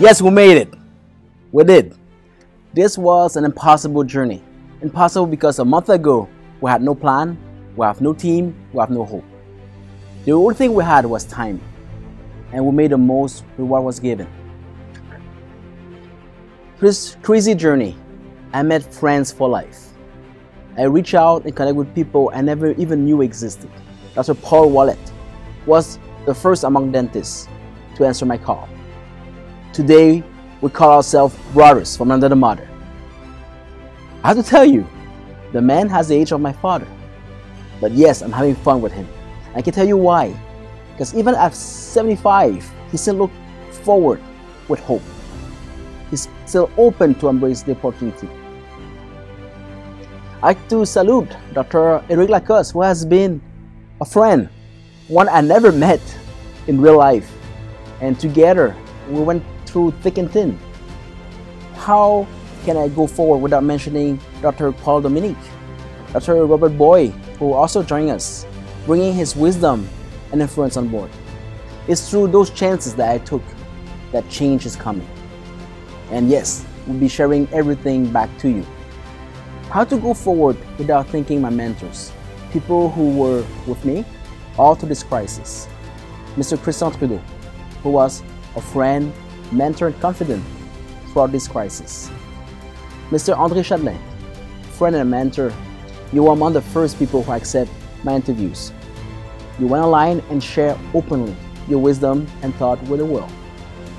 Yes, we made it. We did. This was an impossible journey. Impossible because a month ago we had no plan, we have no team, we have no hope. The only thing we had was time, and we made the most with what was given. This crazy journey, I met friends for life. I reached out and connected with people I never even knew existed. Dr. Paul Ouellette was the first among dentists to answer my call. Today, we call ourselves brothers from another mother. I have to tell you, the man has the age of my father. But yes, I'm having fun with him. I can tell you why. Because even at 75, he still looks forward with hope. He's still open to embrace the opportunity. I like to salute Dr. Eric Lacoste, who has been a friend, one I never met in real life. And together, we went through thick and thin. How can I go forward without mentioning Dr. Paul Dominique, Dr. Robert Boy, who also joined us, bringing his wisdom and influence on board. It's through those chances that I took that change is coming. And yes, we'll be sharing everything back to you. How to go forward without thanking my mentors, people who were with me all through this crisis. Mr. Christian Trudeau, who was a friend, mentor, and confidant throughout this crisis. Mr. Andre Chadelain, friend and mentor, you were among the first people who accept my interviews. You went online and share openly your wisdom and thought with the world.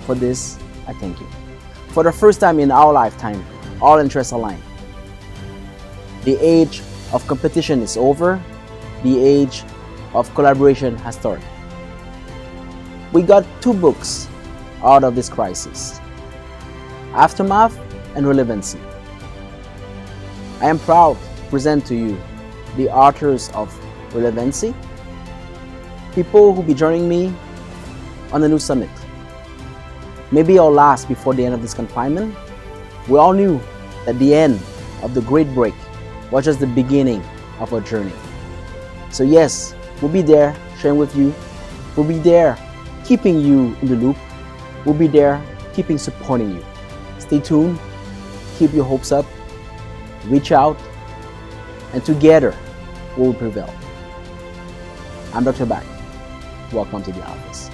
For this, I thank you. For the first time in our lifetime, all interests align. The age of competition is over. The age of collaboration has started. We got two books out of this crisis Aftermath and Relevancy. I am proud to present to you the authors of Relevancy, people who will be joining me on the new summit. Maybe our last before the end of this confinement. We all knew that the end of the great break was just the beginning of our journey. So, yes, we'll be there sharing with you. We'll be there keeping you in the loop. We'll be there keeping supporting you. Stay tuned, keep your hopes up, reach out, and together we will prevail. I'm Dr. Bak. Welcome to the office.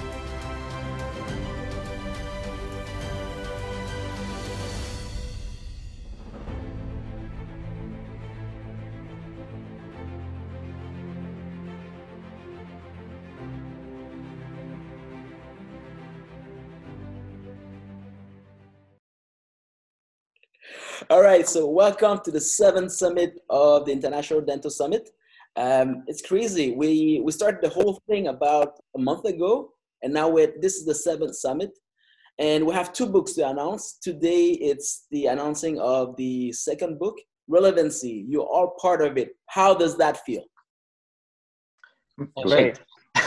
All right, so welcome to the seventh summit of the International Dental Summit. Um, it's crazy. We we started the whole thing about a month ago, and now we're this is the seventh summit, and we have two books to announce. Today, it's the announcing of the second book, Relevancy. You're all part of it. How does that feel? Great.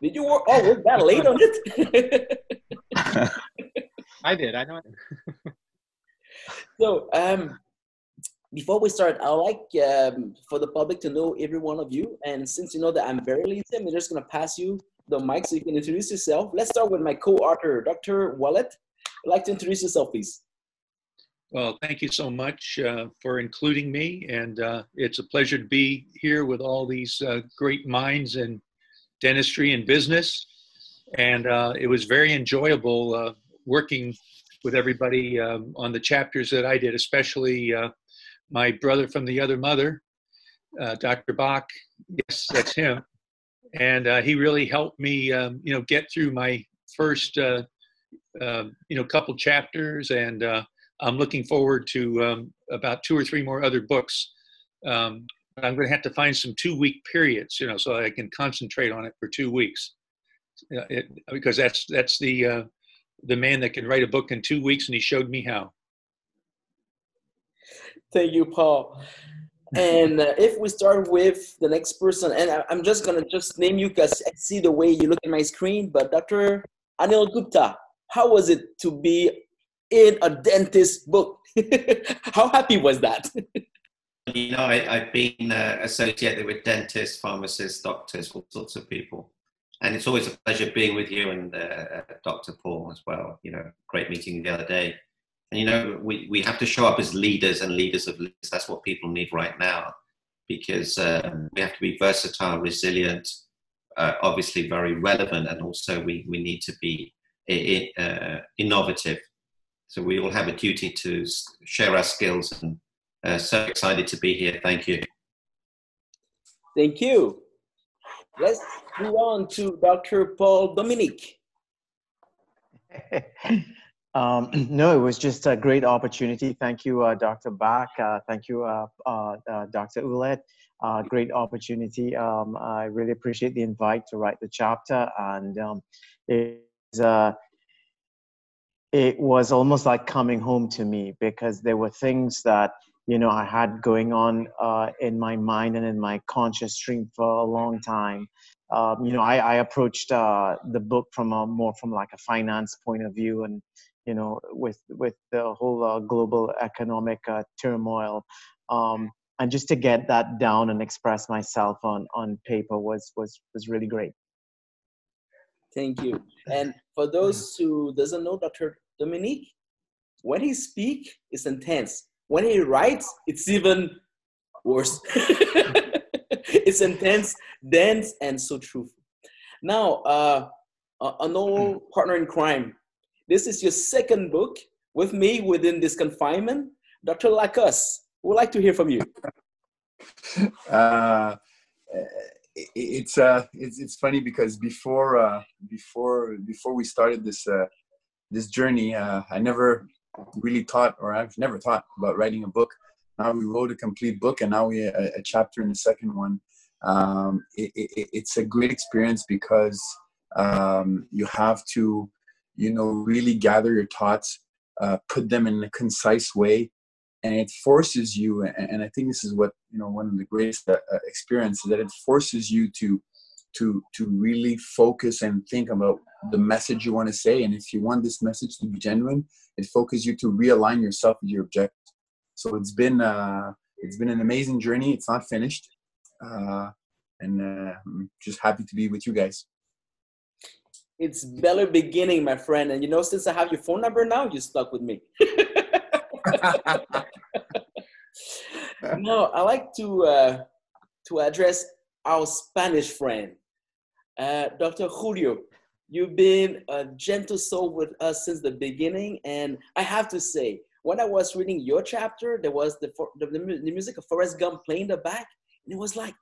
Did you work? Oh, work that late on it? I did. I know. so, um, before we start, I'd like um, for the public to know every one of you. And since you know that I'm very lazy, I'm just going to pass you the mic so you can introduce yourself. Let's start with my co-author, Dr. Ouellette. I'd like to introduce yourself, please. Well, thank you so much uh, for including me. And uh, it's a pleasure to be here with all these uh, great minds in dentistry and business. And uh, it was very enjoyable uh, working with everybody um, on the chapters that I did, especially uh, my brother from the other mother, uh, Dr. Bak. Yes, that's him. And uh, he really helped me, um, you know, get through my first, uh, um, you know, couple chapters. And uh, I'm looking forward to um, about two or three more other books. Um, I'm going to have to find some two-week periods, you know, so I can concentrate on it for two weeks. It, because that's that's the uh, the man that can write a book in two weeks, and he showed me how. Thank you, Paul. And uh, if we start with the next person, and I, am just gonna just name you because I see the way you look at my screen. But Dr. Anil Gupta, how was it to be in a dentist book? how happy was that? you know, I, have been uh, associated with dentists, pharmacists, doctors, all sorts of people. And it's always a pleasure being with you and uh, Dr. Paul as well. You know, great meeting the other day. And you know, we, we have to show up as leaders and leaders of leaders. That's what people need right now because um, we have to be versatile, resilient, uh, obviously very relevant, and also we, we need to be uh, innovative. So we all have a duty to share our skills and uh, so excited to be here. Thank you. Thank you. Let's move on to Dr. Paul Dominique. um, no, it was just a great opportunity. Thank you, uh, Dr. Bak. Uh, thank you, uh, uh, uh Dr. Ouellette. Uh, great opportunity. Um, I really appreciate the invite to write the chapter, and um, it, it was almost like coming home to me because there were things that you know I had going on in my mind and in my conscious stream for a long time. Um, you know, I, I approached uh, the book from a more from like a finance point of view, and you know, with with the whole uh, global economic uh, turmoil, um, and just to get that down and express myself on on paper was was was really great. Thank you. And for those who doesn't know Dr. Dominique, when he speak, it's intense when he writes, it's even worse. it's intense, dense, and so truthful. Now, uh, an old partner in crime. This is your second book with me within this confinement. Dr. Lacoste, would like to hear from you. Uh, it's uh, it's it's funny because before uh, before before we started this uh, this journey, uh, I never really thought, or I've never thought about writing a book. Now we wrote a complete book, and now we a, a chapter in the second one. Um, it, it, it's a great experience because um, you have to, you know, really gather your thoughts, uh, put them in a concise way, and it forces you. And, and I think this is what you know one of the greatest uh, uh experiences that it forces you to to to really focus and think about the message you want to say and if you want this message to be genuine it focuses you to realign yourself with your objective so it's been uh it's been an amazing journey it's not finished uh and uh, i'm just happy to be with you guys it's better beginning my friend and you know since i have your phone number now you're stuck with me no i like to uh to address our Spanish friend, uh, Dr. Julio. You've been a gentle soul with us since the beginning, and I have to say, when I was reading your chapter, there was the, the, the music of Forrest Gump playing in the back, and it was like,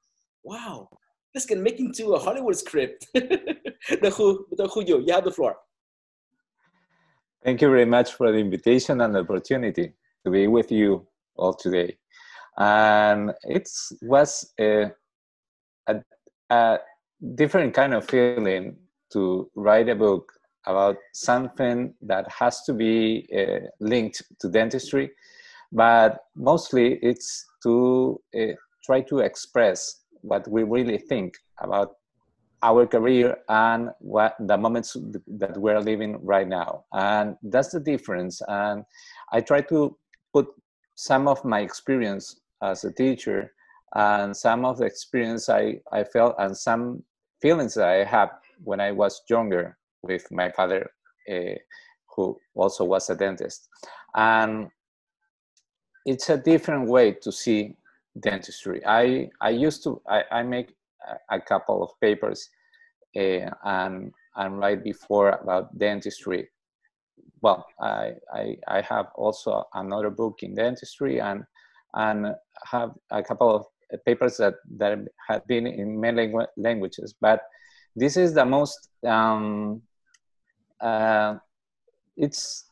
wow, this can make into a Hollywood script. Dr. You have the floor. Thank you very much for the invitation and the opportunity to be with you all today. And it was a a, a different kind of feeling to write a book about something that has to be uh, linked to dentistry, but mostly it's to uh, try to express what we really think about our career and what the moments that we're living right now. And that's the difference. And I try to put some of my experience as a teacher and some of the experience I, I felt and some feelings that I had when I was younger with my father, uh, who also was a dentist. And it's a different way to see dentistry. I, I used to, I, I make a, couple of papers uh, and, and write before about dentistry. Well, I, I, I have also another book in dentistry and, and have a couple of papers that, that have been in many languages, but this is the most, um, uh, it's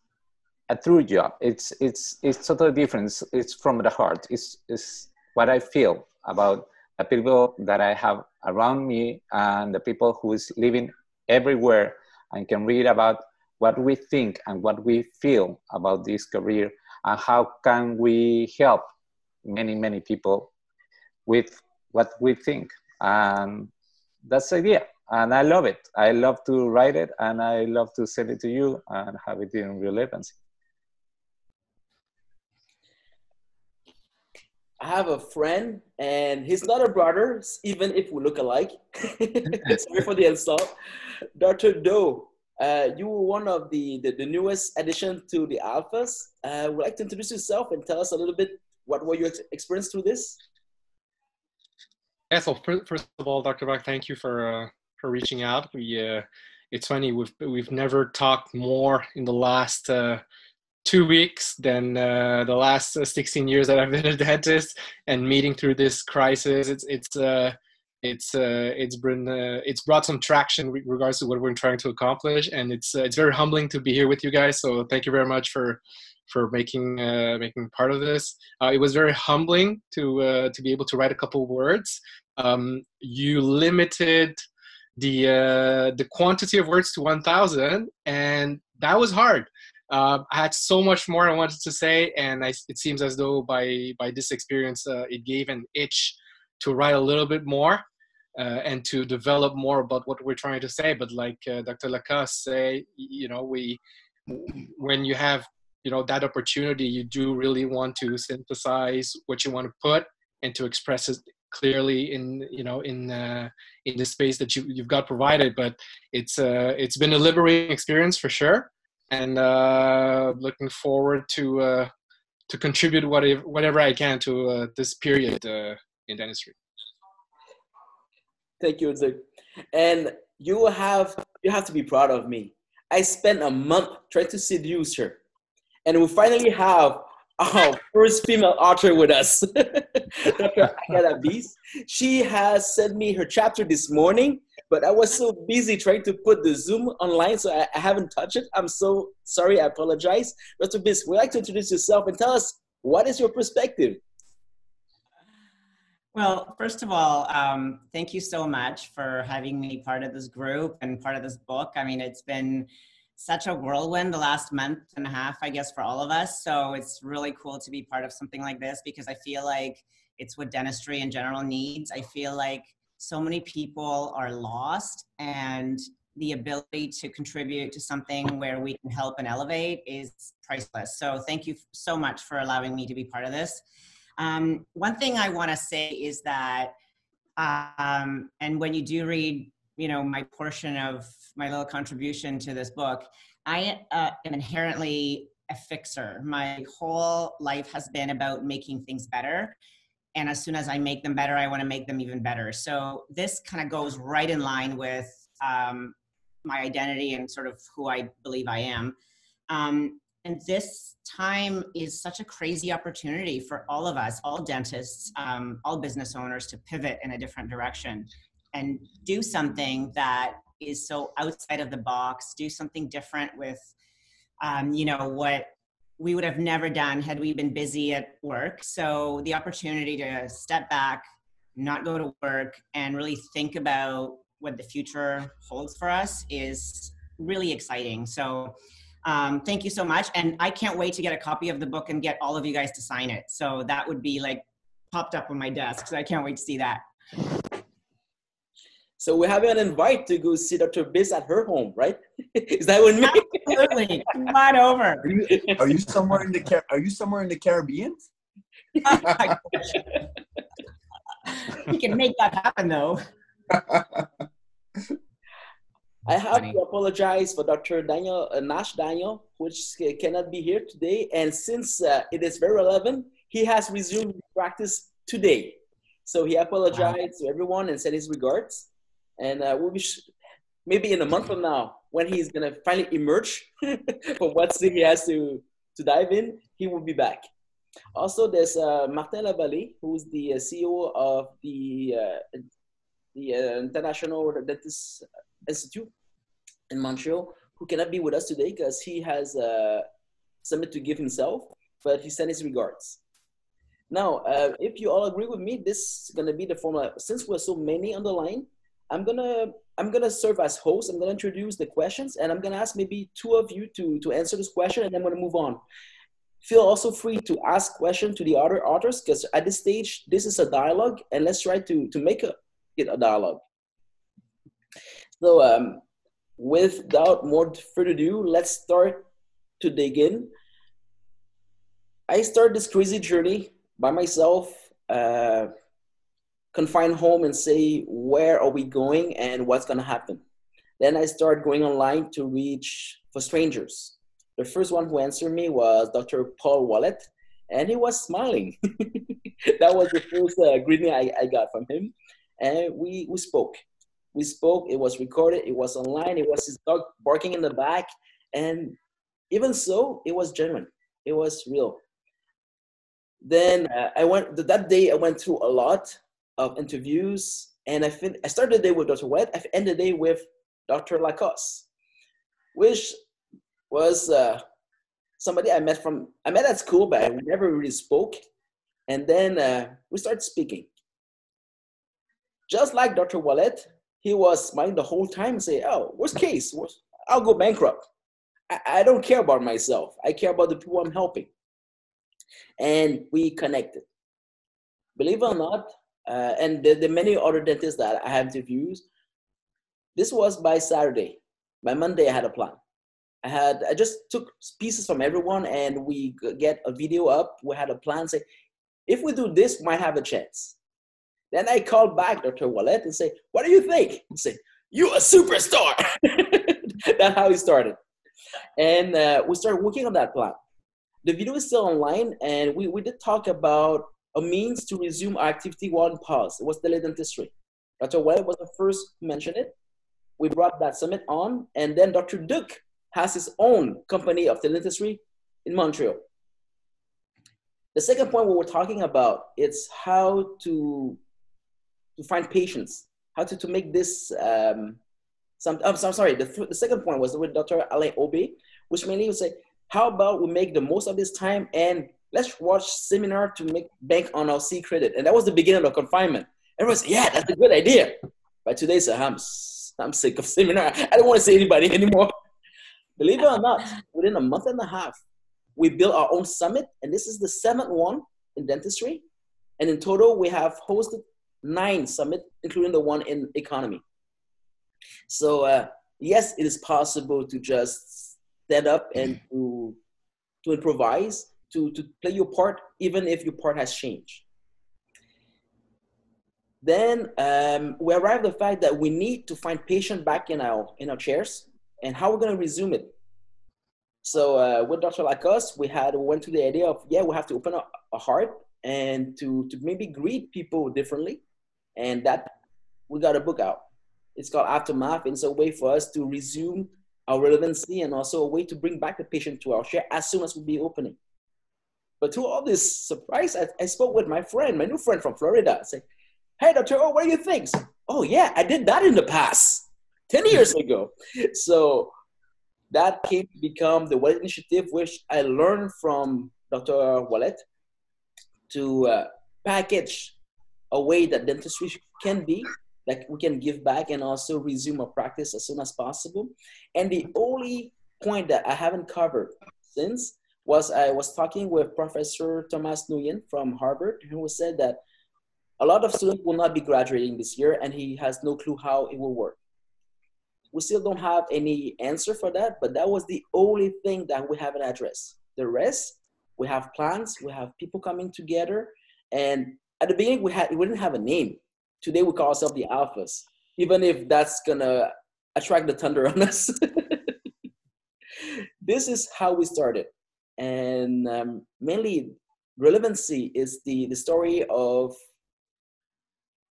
a true job. It's, it's, it's totally different. It's from the heart. It's, it's what I feel about the people that I have around me and the people who is living everywhere and can read about what we think and what we feel about this career and how can we help many many people with what we think. And that's the idea. And I love it. I love to write it and I love to send it to you and have it in relevancy. I have a friend, and he's not a brother, even if we look alike. Sorry for the insult. Dr. Doe, uh, you were one of the, the, the newest addition to the Alphas. Uh, would like to introduce yourself and tell us a little bit what were your experience through this? Yeah, so first of all, Dr. Bak, thank you for uh, for reaching out. We uh, it's funny we've we've never talked more in the last uh, two weeks than uh, the last uh, 16 years that I've been a dentist and meeting through this crisis. It's it's uh, it's uh, it's been uh, it's brought some traction with regards to what we're trying to accomplish, and it's uh, it's very humbling to be here with you guys. So thank you very much for for making uh, making part of this. Uh, it was very humbling to to be able to write a couple words. Um, you limited the uh, the quantity of words to 1,000, and that was hard. Uh, I had so much more I wanted to say, and I, it seems as though by by this experience, uh, it gave an itch to write a little bit more. and to develop more about what we're trying to say, but like Dr. Lacoste say, you know, we when you have you know that opportunity you do really want to synthesize what you want to put and to express it clearly in you know in uh, in the space that you you've got provided but it's uh it's been a liberating experience for sure and uh looking forward to uh to contribute whatever whatever i can to uh, this period uh, in dentistry. Thank you and you have you have to be proud of me. I spent a month trying to seduce her and we finally have our first female author with us, Dr. Agatha Beast. She has sent me her chapter this morning, but I was so busy trying to put the Zoom online, so I, I haven't touched it. I'm so sorry. I apologize. Dr. Beast, would you like to introduce yourself and tell us what is your perspective? Well, first of all, um, thank you so much for having me part of this group and part of this book. I mean, it's been such a whirlwind the last month and a half, I guess, for all of us. So it's really cool to be part of something like this because I feel like it's what dentistry in general needs. I feel like so many people are lost and the ability to contribute to something where we can help and elevate is priceless. So thank you so much for allowing me to be part of this. Um, one thing I want to say is that, um, and when you do read you know my portion of my little contribution to this book i uh, am inherently a fixer. My whole life has been about making things better. And as soon as i make them better i want to make them even better. So this kind of goes right in line with um, my identity and sort of who i believe i am. Um, and this time is such a crazy opportunity for all of us all dentists um, all business owners to pivot in a different direction and do something that is so outside of the box do something different with um, you know what we would have never done had we been busy at work. So the opportunity to step back not go to work and really think about what the future holds for us is really exciting. So um, thank you so much. And i can't wait to get a copy of the book and get all of you guys to sign it. So that would be like popped up on my desk. So i can't wait to see that so we have an invite to go see Dr. Biz at her home, right? Is that what me? Absolutely. Come on over. Are you, are you somewhere in the Car- Are you somewhere in the Caribbean? we can make that happen, though. I have to apologize for Dr. Daniel uh, Nash Daniel, which cannot be here today. And since uh, it is very relevant, he has resumed practice today. So he apologized to everyone and said his regards and uh, we'll be maybe in a month from now when he's gonna finally emerge from what he has to to dive in, he will be back. Also, there's uh, Martin Lavallée, who's the uh, CEO of the uh, the uh, International Dentist Institute in Montreal, who cannot be with us today because he has uh, something to give himself, but he sent his regards. Now, uh, if you all agree with me, this is gonna be the formula. Since we're so many on the line, I'm gonna I'm gonna serve as host. I'm gonna introduce the questions, and I'm gonna ask maybe two of you to to answer this question, and then I'm gonna move on. Feel also free to ask questions to the other authors because at this stage this is a dialogue, and let's try to to make a, it a dialogue. So, um, without more further ado, let's start to dig in. I started this crazy journey by myself uh, confined home and say where are we going and what's going to happen. Then I started going online to reach for strangers. The first one who answered me was Dr. Paul Ouellette, and he was smiling. that was the first uh, greeting I, I got from him, and we we spoke. We spoke. It was recorded. It was online. It was his dog barking in the back, and even so, it was genuine. It was real. Then uh, I went that day. I went through a lot of interviews, and I fin- I started the day with Dr. White. I ended the day with Dr. Lacoste, which was uh, somebody I met from I met at school, but I never really spoke. And then uh, we started speaking. Just like Dr. Ouellette, he was smiling the whole time and say, "Oh, worst case, I'll go bankrupt. I, I don't care about myself. I care about the people I'm helping." And we connected. Believe it or not, uh, and the, the many other dentists that I have interviewed, this was by Saturday. By Monday, I had a plan. I had I just took pieces from everyone, and we get a video up. We had a plan. Say, if we do this, we might have a chance. Then I called back Dr. Ouellette and say, "What do you think?" He say, "You a superstar." That's how he started, and uh, we started working on that plan. The video is still online, and we, we did talk about a means to resume activity while pause. It was teledentistry. Dr. Ouellette was the first to mention it. We brought that summit on, and then Dr. Duke has his own company of teledentistry in Montreal. The second point we were talking about it's how to to find patients, how to, to make this um, some. I'm, I'm sorry. The, the second point was with Dr. Alain Aubé, which mainly would say, how about we make the most of this time and let's watch seminar to make bank on our C credit. And that was the beginning of confinement. Everyone said, yeah, that's a good idea. But today, so I'm, I'm sick of seminar. I don't want to see anybody anymore. Believe it or not, within a month and a half, we built our own summit, and this is the seventh one in dentistry. And in total, we have hosted nine summits, including the one in economy. So uh, yes, it is possible to just stand up and to, to improvise, to, to play your part, even if your part has changed. Then um, we arrived at the fact that we need to find patient back in our in our chairs and how we're going to resume it. So uh, with Dr. Lacoste, we had we went to the idea of yeah, we have to open up a heart and to to maybe greet people differently, and that we got a book out. It's called Aftermath. It's a way for us to resume our relevancy and also a way to bring back the patient to our chair as soon as we be opening. But to all this surprise, I, I spoke with my friend, my new friend from Florida. I said, "Hey, Doctor, oh, what do you think?" oh yeah, I did that in the past. 10 years ago. So that came to become the Ouellette Initiative, which I learned from Dr. Ouellette to uh, package a way that dentistry can be, like we can give back and also resume our practice as soon as possible. And the only point that I haven't covered since was I was talking with Professor Thomas Nguyen from Harvard, who said that a lot of students will not be graduating this year and he has no clue how it will work. We still don't have any answer for that, but that was the only thing that we haven't addressed. The rest, we have plans, we have people coming together, and at the beginning we had we didn't have a name. Today we call ourselves the Alphas, even if that's gonna attract the thunder on us. this is how we started, and um, mainly relevancy is the the story of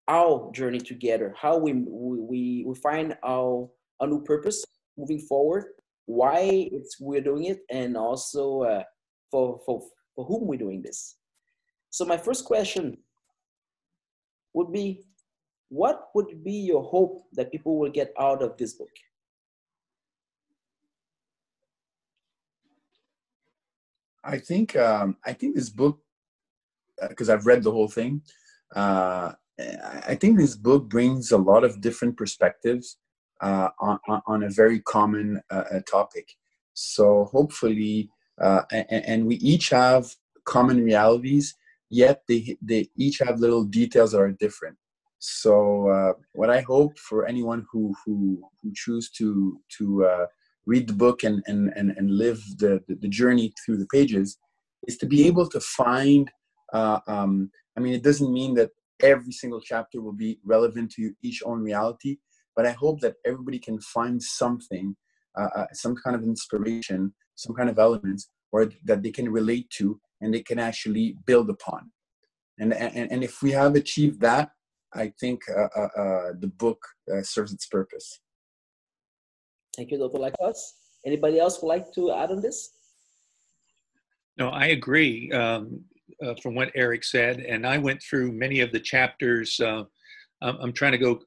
our journey together, how we we we find our a new purpose moving forward, why it's we're doing it, and also uh, for, for, for whom we're doing this. So my first question would be, what would be your hope that people will get out of this book? I think um, I think this book, because uh, I've read the whole thing, uh, I think this book brings a lot of different perspectives uh, on, on a very common uh, uh, topic. So hopefully, and, and, we each have common realities, yet they, they each have little details that are different. So uh, what I hope for anyone who who, who choose to to uh, read the book and and and, and live the, the, journey through the pages is to be able to find Uh, um, I mean, it doesn't mean that every single chapter will be relevant to each own reality, but I hope that everybody can find something, uh, uh, some kind of inspiration, some kind of elements, or that they can relate to and they can actually build upon. And, and, and if we have achieved that, I think uh, uh, uh the book serves its purpose. Thank you, Dr. Lacoste. Anybody else would like to add on this? No, I agree um, uh, from what Eric said, and I went through many of the chapters. Uh, I'm, I'm, trying to go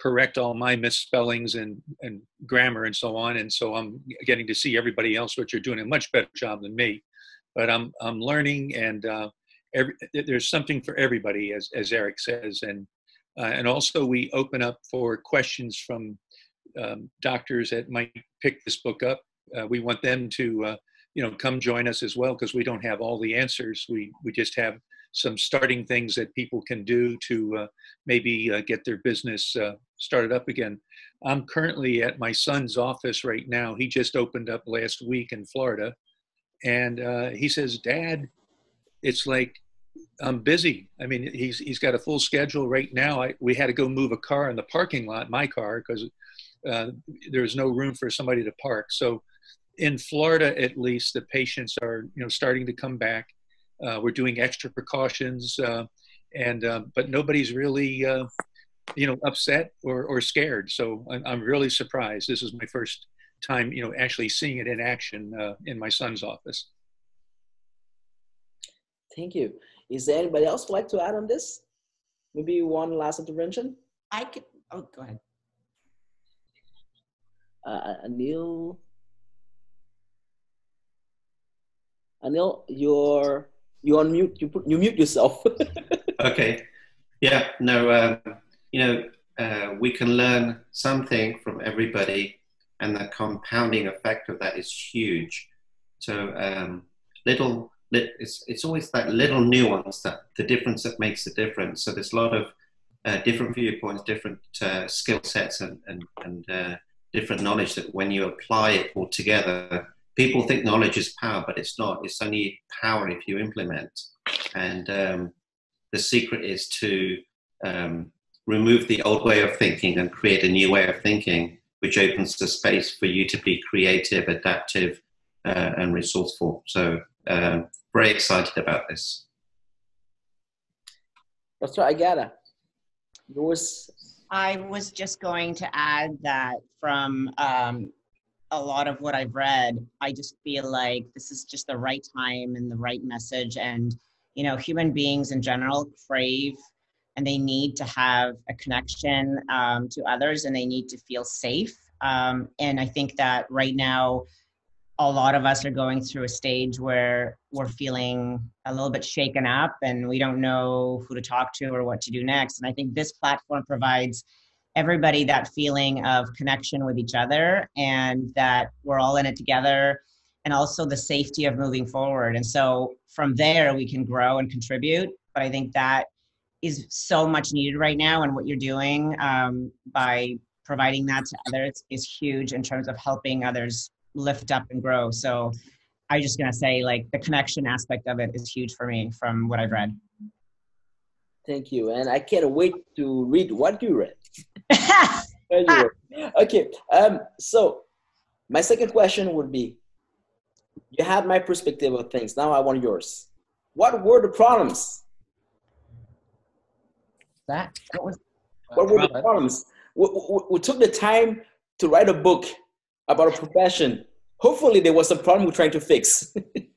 correct all my misspellings and, and grammar and so on, and so I'm getting to see everybody else, which are doing a much better job than me. But I'm I'm learning, and uh, every, there's something for everybody, as as Eric says, and uh, and also we open up for questions from um, doctors that might pick this book up. Uh, we want them to, uh, you know, come join us as well because we don't have all the answers. We we just have some starting things that people can do to uh, maybe uh, get their business uh, started up again. I'm currently at my son's office right now. He just opened up last week in Florida, and uh, he says, "Dad, it's like I'm busy. I mean, he's he's got a full schedule right now. I, we had to go move a car in the parking lot, my car, because uh, there's no room for somebody to park. So in Florida, at least, the patients are you know starting to come back. Uh, we're doing extra precautions, uh, and uh, but nobody's really uh, you know upset or, or scared. So I'm, I'm, really surprised. This is my first time you know actually seeing it in action uh, in my son's office. Thank you. Is there anybody else would like to add on this? Maybe one last intervention. I could. Oh, go ahead uh, Anil. Anil, you're you unmute. You put you mute yourself. okay. Yeah. No. Um, you know, uh, we can learn something from everybody, and the compounding effect of that is huge. So um, little. It's, it's always that little nuance that the difference that makes the difference. So there's a lot of uh, different viewpoints, different uh, skill sets, and and, and uh, different knowledge that when you apply it all together, people think knowledge is power, but it's not. It's only power if you implement. And um, the secret is to um, remove the old way of thinking and create a new way of thinking, which opens the space for you to be creative, adaptive, uh, and resourceful. So, um, very excited about this. that's Dr. Agata, yours I was just going to add that from um, a lot of what I've read, I just feel like this is just the right time and the right message. And, you know, human beings in general crave and they need to have a connection um, to others and they need to feel safe. Um, and I think that right now, a lot of us are going through a stage where we're feeling a little bit shaken up and we don't know who to talk to or what to do next. And I think this platform provides everybody that feeling of connection with each other and that we're all in it together and also the safety of moving forward. And so from there, we can grow and contribute. But I think that is so much needed right now. And what you're doing um, by providing that to others is huge in terms of helping others lift up and grow. So I just gonna say like the connection aspect of it is huge for me from what I've read. Thank you, and I can't wait to read what you read. anyway, okay. Um, so my second question would be: You had my perspective of things. Now I want yours. What were the problems? That that was. What were the problems? We, we, we took the time to write a book about a profession. Hopefully, there was a problem we're trying to fix.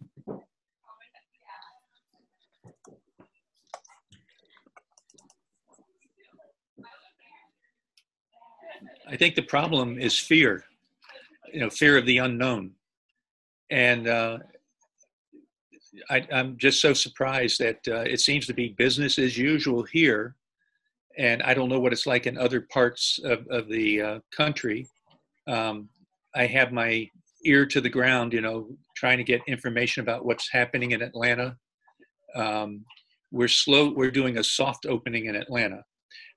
I think the problem is fear, you know, fear of the unknown. And uh, I, am just so surprised that uh, it seems to be business as usual here. And I don't know what it's like in other parts of, of the uh, country. Um, I have my ear to the ground, you know, trying to get information about what's happening in Atlanta. Um, we're slow, we're doing a soft opening in Atlanta.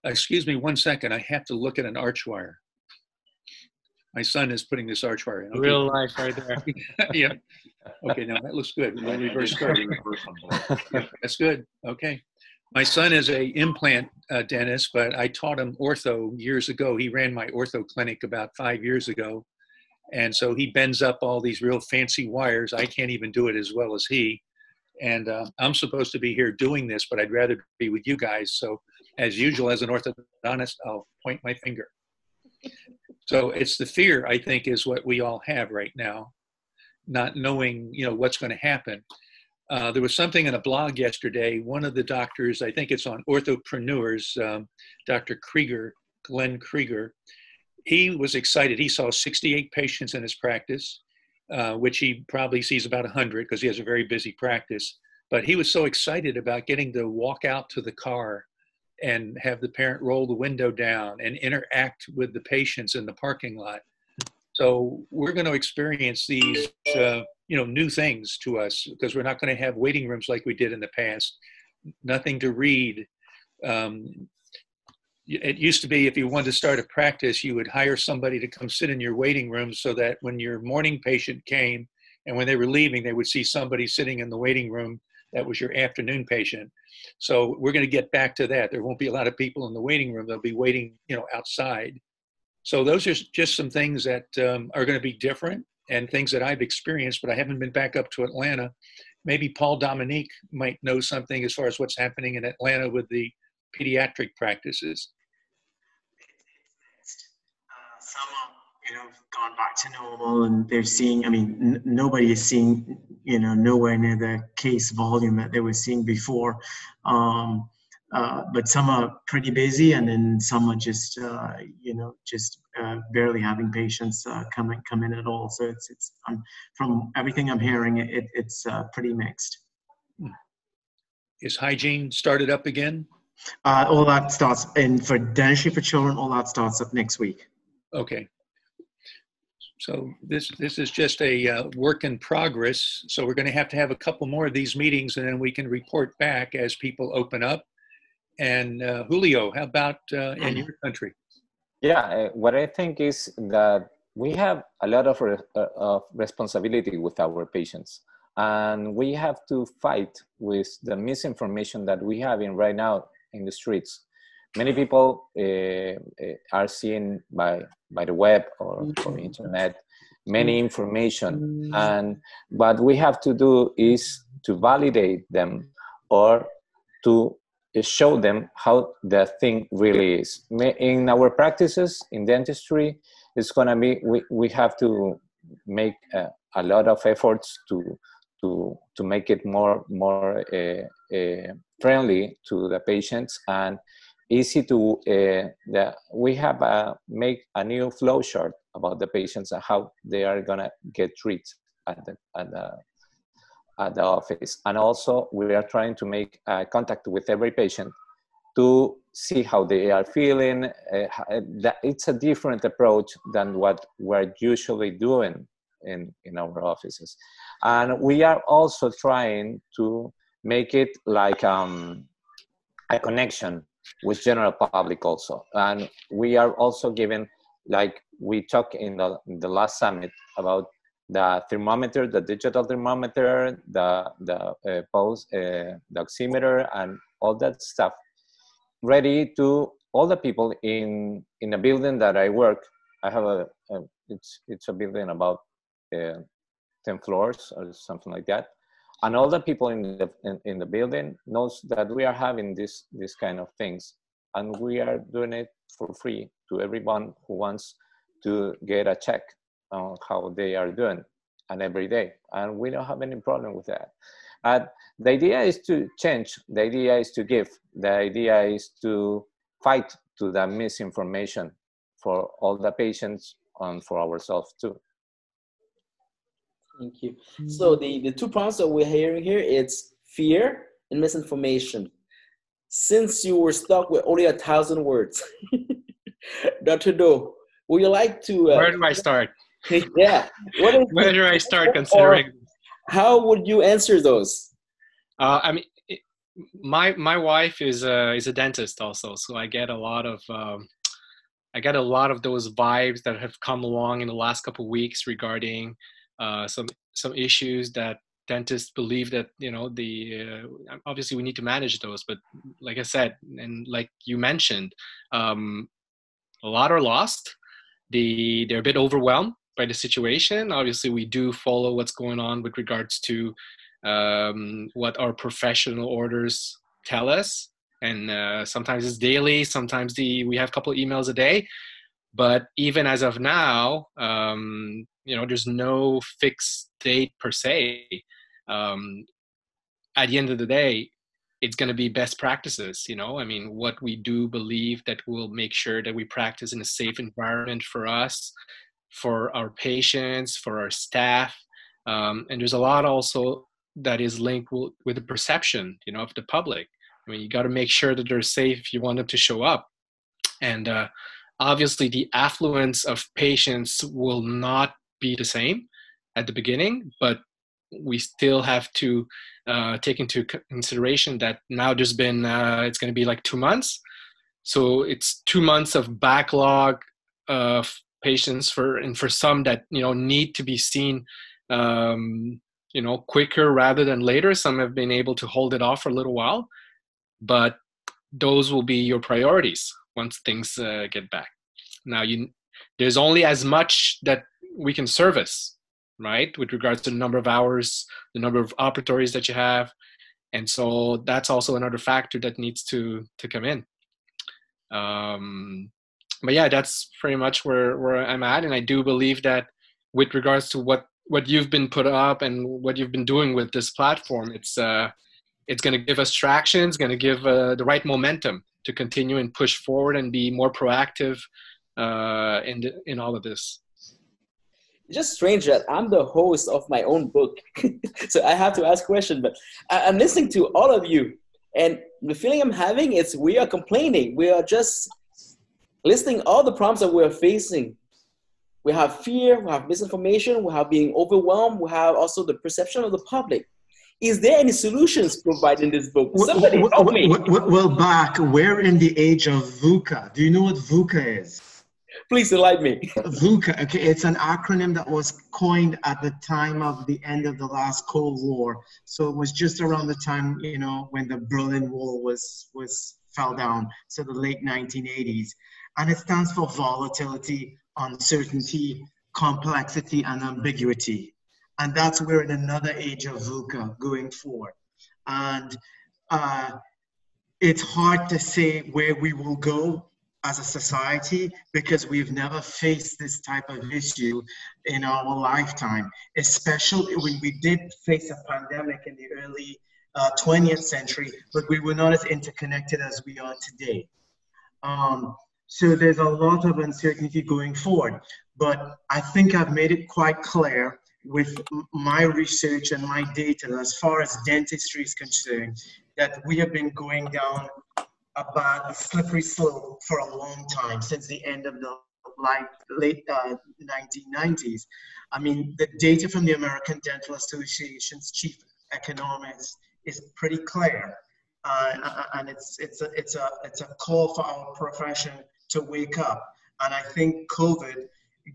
Excuse me one second, I have to look at an arch wire. My son is putting this arch wire in. Okay. Real life right there. yeah. Okay, now that looks good. We'll reverse curve. That's good. Okay. My son is a implant uh, dentist, but I taught him ortho years ago. He ran my ortho clinic about five years ago, and so he bends up all these real fancy wires. I can't even do it as well as he. And uh, I'm supposed to be here doing this, but I'd rather be with you guys. So, as usual, as an orthodontist, I'll point my finger. So it's the fear, I think, is what we all have right now, not knowing, you know, what's going to happen. Uh, there was something in a blog yesterday. One of the doctors, I think it's on Orthopreneurs, um, Dr. Krieger, Glenn Krieger, he was excited. He saw 68 patients in his practice, uh, which he probably sees about 100 because he has a very busy practice. But he was so excited about getting to walk out to the car and have the parent roll the window down and interact with the patients in the parking lot. So we're going to experience these, uh, you know, new things to us because we're not going to have waiting rooms like we did in the past. Nothing to read. Um, it used to be if you wanted to start a practice, you would hire somebody to come sit in your waiting room so that when your morning patient came and when they were leaving, they would see somebody sitting in the waiting room that was your afternoon patient. So we're going to get back to that. There won't be a lot of people in the waiting room. They'll be waiting, you know, outside. So those are just some things that um, are going to be different and things that I've experienced, but I haven't been back up to Atlanta. Maybe Paul Dominique might know something as far as what's happening in Atlanta with the pediatric practices. some are, you know, gone back to normal and they're seeing, I mean, n- nobody is seeing, you know, nowhere near the case volume that they were seeing before. Um, uh, but some are pretty busy and then some are just, uh, you know, just uh, barely having patients uh, come, in, come in at all. So it's, it's um, from everything I'm hearing, it, it's uh, pretty mixed. Is hygiene started up again? Uh, all that starts, and for dentistry for children, all that starts up next week. Okay. So this this is just a uh, work in progress. So we're going to have to have a couple more of these meetings, and then we can report back as people open up. And uh, Julio, how about uh, in your country? Yeah, uh, what I think is that we have a lot of, re- uh, of responsibility with our patients, and we have to fight with the misinformation that we have in right now in the streets many people uh, are seeing by by the web or, or internet many information. And what we have to do is to validate them or to show them how the thing really is. In our practices in dentistry it's going to be we, we have to make a, a lot of efforts to to to make it more more uh, uh, friendly to the patients and easy to uh, we have uh, make a new flow chart about the patients and how they are gonna get treated at the, at the at the office. And also we are trying to make uh, contact with every patient to see how they are feeling. Uh, it's a different approach than what we're usually doing in in our offices. And we are also trying to make it like um, a connection with general public also. And we are also given, like we talked in the, in the last summit about the thermometer, the digital thermometer, the, the uh, pulse, uh, the oximeter, and all that stuff, ready to all the people in, in a building that I work. I have a, a it's, it's a building about uh, 10 floors or something like that and all the people in the in, in, the building knows that we are having this this kind of things. And we are doing it for free to everyone who wants to get a check on how they are doing and every day. And we don't have any problem with that. And the idea is to change. The idea is to give. The idea is to fight to the misinformation for all the patients and for ourselves too Thank you. So the, the two points that we're hearing here, it's fear and misinformation. Since you were stuck with only a thousand words, Dr. Do, would you like to? Uh, Where do I start? yeah. Where do I start considering? How would you answer those? Uh, I mean, it, my my wife is a is a dentist also, so I get a lot of um, I get a lot of those vibes that have come along in the last couple of weeks regarding uh, some some issues that dentists believe that you know the uh, obviously we need to manage those but like i said and like you mentioned um, a lot are lost. The they're a bit overwhelmed by the situation. Obviously we do follow what's going on with regards to um, what our professional orders tell us. And uh, sometimes it's daily sometimes the we have a couple emails a day but even as of now um, you know there's no fixed date per se. Um, at the end of the day it's going to be best practices you know? I mean what we do believe that will make sure that we practice in a safe environment for us for our patients for our staff. Um, and there's a lot also that is linked with the perception you know of the public. I mean, you got to make sure that they're safe if you want them to show up. And uh, obviously, the affluence of patients will not be the same at the beginning, but we still have to uh, take into consideration that now there's been uh, it's going to be like two months, so it's two months of backlog of patients for and for some that you know need to be seen um, you know quicker rather than later. Some have been able to hold it off for a little while, but those will be your priorities once things uh, get back. Now you there's only as much that we can service right with regards to the number of hours the number of operatories that you have. And so that's also another factor that needs to to come in. Um, but yeah that's pretty much where where i'm at. And i do believe that with regards to what what you've been put up and what you've been doing with this platform it's uh it's going to give us traction. It's going to give uh, the right momentum to continue and push forward and be more proactive uh, in the, in all of this. Just strange that I'm the host of my own book, so I have to ask questions. But I'm listening to all of you, and the feeling I'm having is we are complaining. We are just listing all the problems that we're facing. We have fear, we have misinformation, we have being overwhelmed, we have also the perception of the public is there any solutions provided in this book? Somebody well, help me. Well, Bak, we're in the age of VUCA. Do you know what VUCA is? Please enlighten me. VUCA, okay, it's an acronym that was coined at the time of the end of the last Cold War. So it was just around the time, you know, when the Berlin Wall was was fell down, so the late 1980s. And it stands for volatility, uncertainty, complexity, and ambiguity. And that's we're in another age of VUCA going forward. And uh, it's hard to say where we will go as a society because we've never faced this type of issue in our lifetime, especially when we did face a pandemic in the early uh, 20th century, but we were not as interconnected as we are today. Um, so there's a lot of uncertainty going forward, but I think I've made it quite clear with my research and my data as far as dentistry is concerned that we have been going down about a slippery slope for a long time since the end of the late uh, 1990s. I mean, the data from the American Dental Association's chief economist is pretty clear. Uh, and it's, it's, a, it's, a, it's a call for our profession to wake up. And I think COVID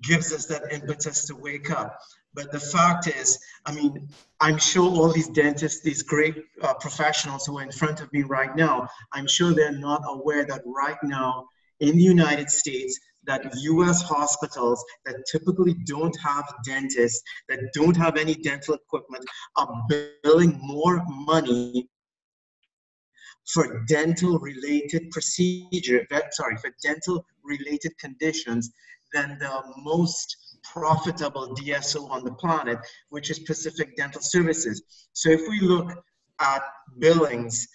gives us that impetus to wake up. But the fact is, I mean, I'm sure all these dentists, these great uh, professionals who are in front of me right now, I'm sure they're not aware that right now in the United States, that US hospitals that typically don't have dentists, that don't have any dental equipment, are billing more money for dental related procedure, sorry, for dental related conditions than the most profitable DSO on the planet, which is Pacific Dental Services. So if we look at billings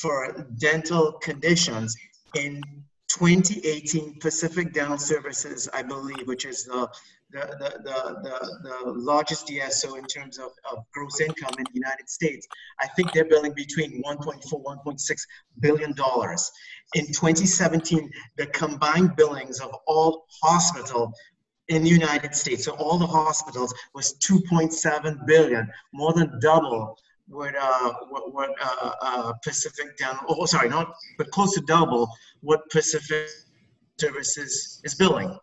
for dental conditions in 2018, Pacific Dental Services, I believe, which is the the, the, the, the, largest DSO in terms of, of gross income in the United States. I think they're billing between 1.4, 1.6 billion dollars. In 2017, the combined billings of all hospital in the United States, so all the hospitals was 2.7 billion, more than double what uh, what, what uh, uh, Pacific Dental. Oh, sorry, not but close to double what Pacific services is billing.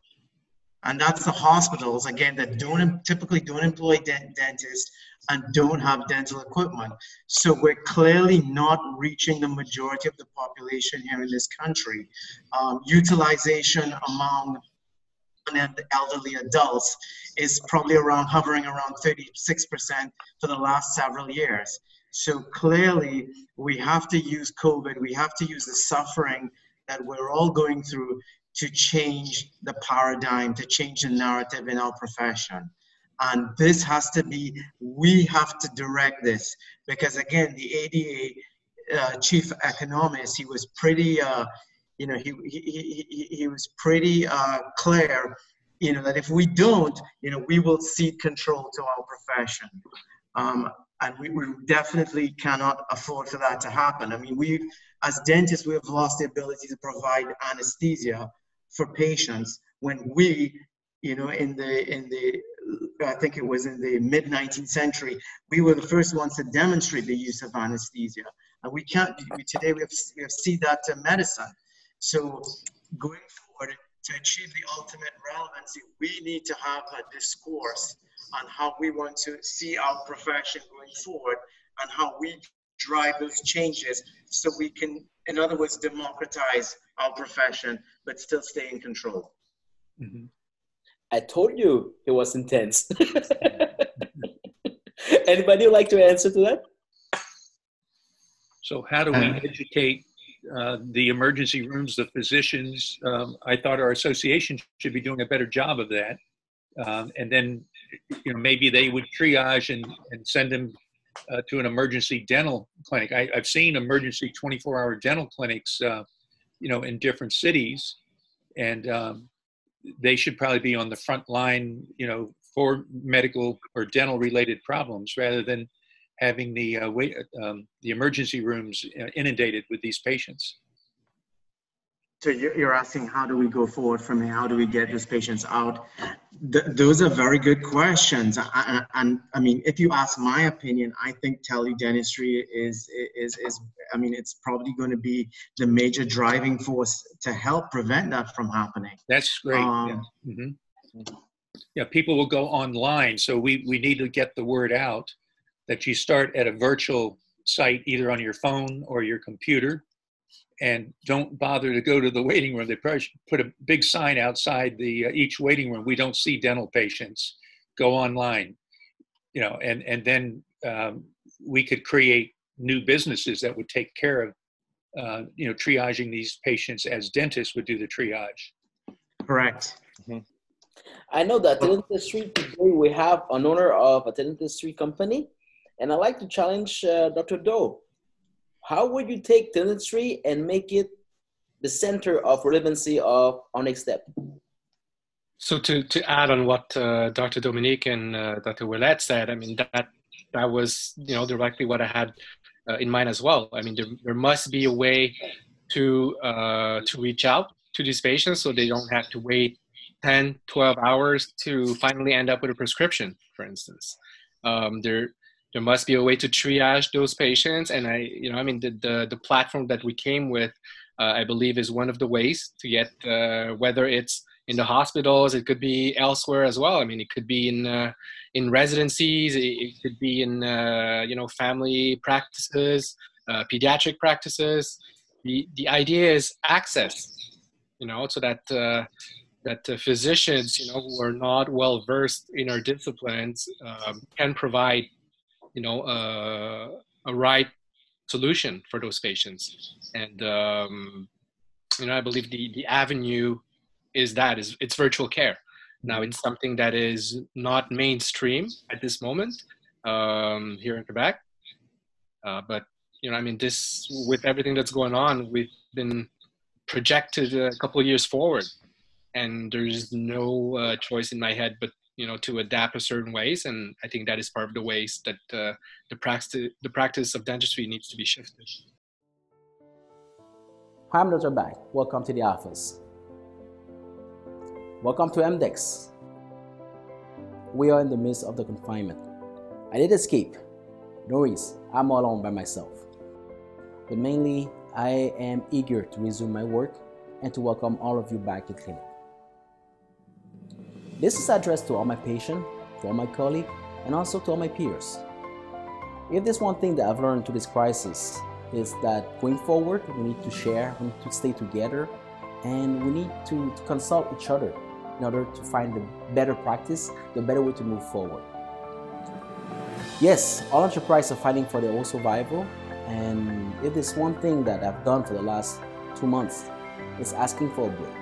And that's the hospitals, again, that don't typically don't employ dentists and don't have dental equipment. So we're clearly not reaching the majority of the population here in this country. Um, utilization among and elderly adults is probably around hovering around 36% for the last several years. So clearly, we have to use COVID, we have to use the suffering that we're all going through to change the paradigm, to change the narrative in our profession. And this has to be, we have to direct this because again, the ADA uh, chief economist, he was pretty, uh, you know, he, he, he, he was pretty uh, clear, you know, that if we don't, you know, we will cede control to our profession. Um, and we, we definitely cannot afford for that to happen. I mean, we, as dentists, we have lost the ability to provide anesthesia for patients when we, you know, in the in the I think it was in the mid 19th century, we were the first ones to demonstrate the use of anesthesia, and we can't. We, today we have we have seen that to medicine. So going forward to achieve the ultimate relevancy, we need to have a discourse on how we want to see our profession going forward and how we drive those changes so we can, in other words, democratize our profession but still stay in control. Mm-hmm. I told you it was intense. Anybody like to answer to that? So, how do we uh, educate uh, the emergency rooms, the physicians? Um, I thought our association should be doing a better job of that. Um, and then, you know, maybe they would triage and, and send them uh, to an emergency dental clinic. I, have seen emergency 24-hour dental clinics, uh, you know, in different cities, and um, they should probably be on the front line, you know, for medical or dental related problems rather than having the uh, wait, um, the emergency rooms uh, inundated with these patients. So you're asking how do we go forward from here? How do we get those patients out? Th- those are very good questions. I, and I mean, if you ask my opinion, I think teledentistry is is is. I mean, it's probably going to be the major driving force to help prevent that from happening. That's great. Um, yeah. Mm-hmm. yeah, people will go online, so we we need to get the word out that you start at a virtual site either on your phone or your computer and don't bother to go to the waiting room. They probably put a big sign outside the uh, each waiting room. We don't see dental patients. Go online, you know, and and then um, we could create new businesses that would take care of, uh, you know, triaging these patients as dentists would do the triage. Correct. Mm-hmm. I know that dentistry today we have an owner of a dentistry company, and I'd like to challenge uh, Dr. Doe how would you take dentistry and make it the center of relevancy of our step? So to, to add on what uh, Dr. Dominique and uh, Dr. Ouellette said, I mean, that, that was, you know, directly what I had uh, in mind as well. I mean, there, there must be a way to, uh, to reach out to these patients so they don't have to wait 10, 12 hours to finally end up with a prescription, for instance. Um, there, there must be a way to triage those patients. And i you know i mean the the, the platform that we came with uh, i believe is one of the ways to get uh, whether it's in the hospitals it could be elsewhere as well. I mean it could be in uh, in residencies it, it, could be in uh, you know family practices uh, pediatric practices. The the idea is access you know so that uh, that physicians you know who are not well versed in our disciplines um, can provide you know uh, a right solution for those patients. And um, you know i believe the the avenue is that is it's virtual care. Now it's something that is not mainstream at this moment um, here in quebec. Uh, but you know i mean this with everything that's going on we've been projected a couple of years forward. And there's no uh, choice in my head but you know to adapt a certain ways and i think that is part of the ways that uh, the practice the practice of dentistry needs to be shifted. Hi i'm dr Bak welcome to the office. Welcome to mdex we are in the midst of the confinement. I did escape. No worries. I'm all alone by myself. But mainly i am eager to resume my work and to welcome all of you back to clinic. This is addressed to all my patients, to all my colleagues, and also to all my peers. If there's one thing that I've learned to this crisis is that going forward, we need to share, we need to stay together, and we need to, to consult each other in order to find the better practice, the better way to move forward. Yes, all enterprises are fighting for their own survival, and if there's one thing that I've done for the last two months, it's asking for a break.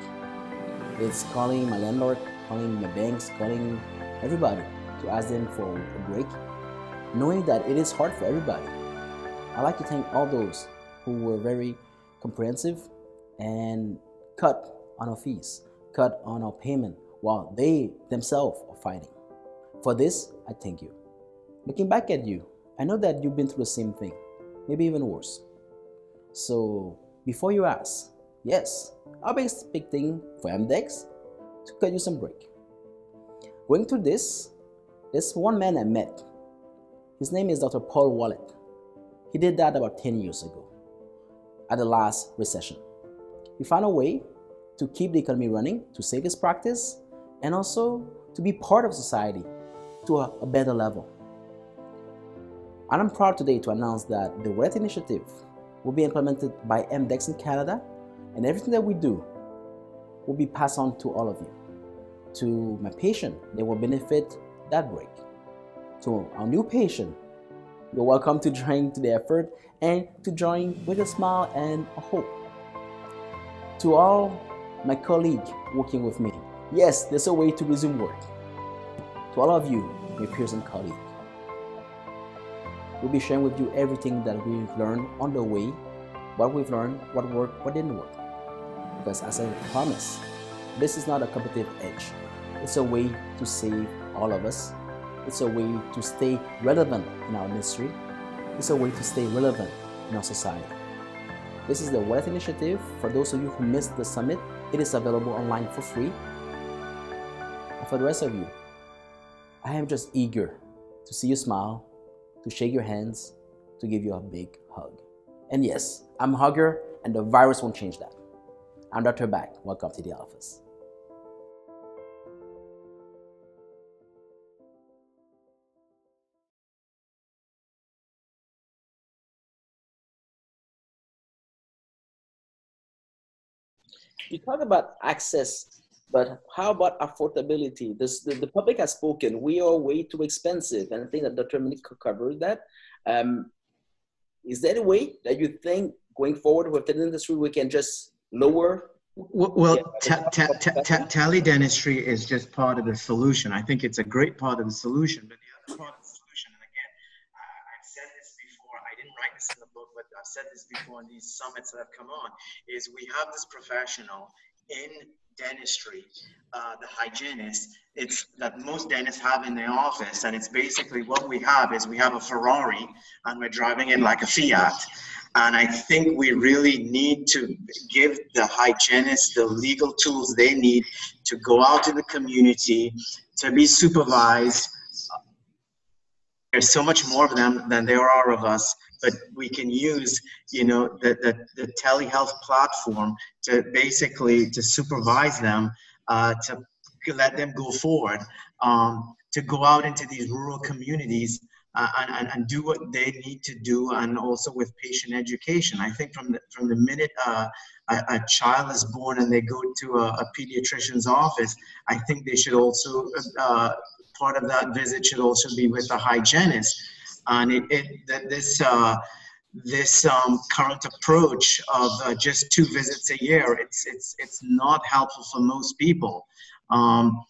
It's calling my landlord, calling my banks, calling everybody to ask them for a break, knowing that it is hard for everybody. I'd like to thank all those who were very comprehensive and cut on our fees, cut on our payment while they themselves are fighting. For this, I thank you. Looking back at you, I know that you've been through the same thing, maybe even worse. So, before you ask, yes, I'll be expecting for MDEX to cut you some break. Going through this, there's one man I met. His name is Dr. Paul Ouellette. He did that about 10 years ago at the last recession. He found a way to keep the economy running, to save his practice, and also to be part of society to a, a better level. And I'm proud today to announce that the Ouellette initiative will be implemented by MDEX in Canada, and everything that we do will be passed on to all of you. To my patient, they will benefit that break. To our new patient, you're welcome to join to the effort and to join with a smile and a hope. To all my colleagues working with me, yes, there's a way to resume work. To all of you, my peers and colleagues, we'll be sharing with you everything that we've learned on the way, what we've learned, what worked, what didn't work. Because as I promised, this is not a competitive edge. It's a way to save all of us. It's a way to stay relevant in our industry. It's a way to stay relevant in our society. This is the Ouellette Initiative. For those of you who missed the summit, it is available online for free. And for the rest of you, I am just eager to see you smile, to shake your hands, to give you a big hug. And yes, I'm a hugger, and the virus won't change that. I'm Dr. Bak. Welcome to the office. You talk about access, but how about affordability? This, the, the public has spoken. We are way too expensive, and I think that Dr. Monique covered that. Um, is there a way that you think going forward with the industry we can just lower well, ta- ta- ta- ta- teledentistry is just part of the solution. I think it's a great part of the solution, but the other part of the solution, and again, uh, I've said this before, I didn't write this in the book, but I've said this before in these summits that have come on, is we have this professional in dentistry, uh, the hygienist, it's that most dentists have in their office, and it's basically what we have is we have a Ferrari, and we're driving it like a Fiat, and I think we really need to give the hygienists the legal tools they need to go out in the community, to be supervised. There's so much more of them than there are of us, but we can use, you know, the, the, the telehealth platform to basically to supervise them, uh, to let them go forward, um, to go out into these rural communities uh, and, and, do what they need to do and also with patient education. I think from the, from the minute uh, a, a, child is born and they go to a, a pediatrician's office, I think they should also, uh, part of that visit should also be with a hygienist. And it, it that this, uh, this um, current approach of uh, just two visits a year, it's, it's, it's not helpful for most people. Um,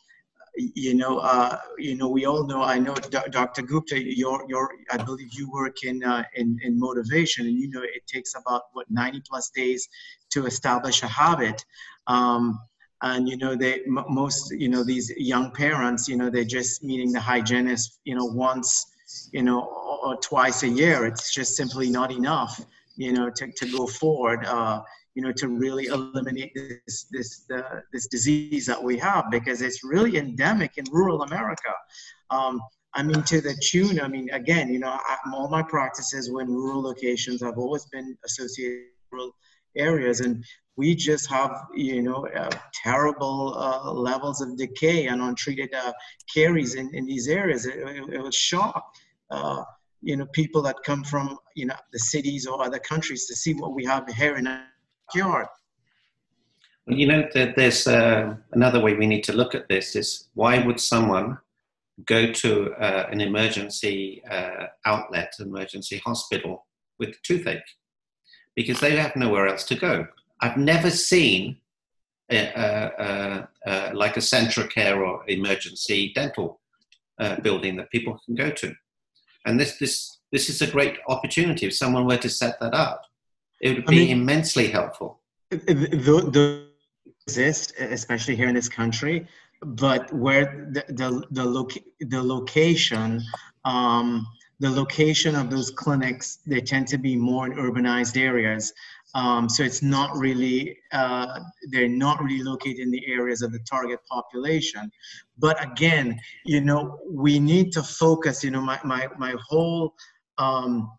you know, uh, you know, we all know. I know, Dr. Gupta, your, your, I believe you work in, uh, in, in motivation, and you know, it takes about what 90 plus days to establish a habit. Um, and you know, they most, you know, these young parents, you know, they're just meeting the hygienist, you know, once, you know, or twice a year. It's just simply not enough, you know, to, to go forward. Uh, you know, to really eliminate this this uh, this disease that we have because it's really endemic in rural America. Um, I mean, to the tune. I mean, again, you know, I, all my practices were in rural locations. I've always been associated with rural areas and we just have you know uh, terrible uh, levels of decay and untreated uh, caries in, in these areas it, it, it was shock uh, you know people that come from you know the cities or other countries to see what we have here in backyard well, you know there's uh, another way we need to look at this is why would someone go to uh, an emergency outlet emergency hospital with toothache because they have nowhere else to go I've never seen like a Centracare or emergency dental uh, building that people can go to. And this, this, this is a great opportunity. If someone were to set that up, it would be I mean, immensely helpful. The, the exist, especially here in this country, but where the the the, loca- the location, um, the location of those clinics, they tend to be more in urbanized areas. Um, so it's not really, uh, they're not really located in the areas of the target population. But again, you know, we need to focus, you know, my, my, my whole um,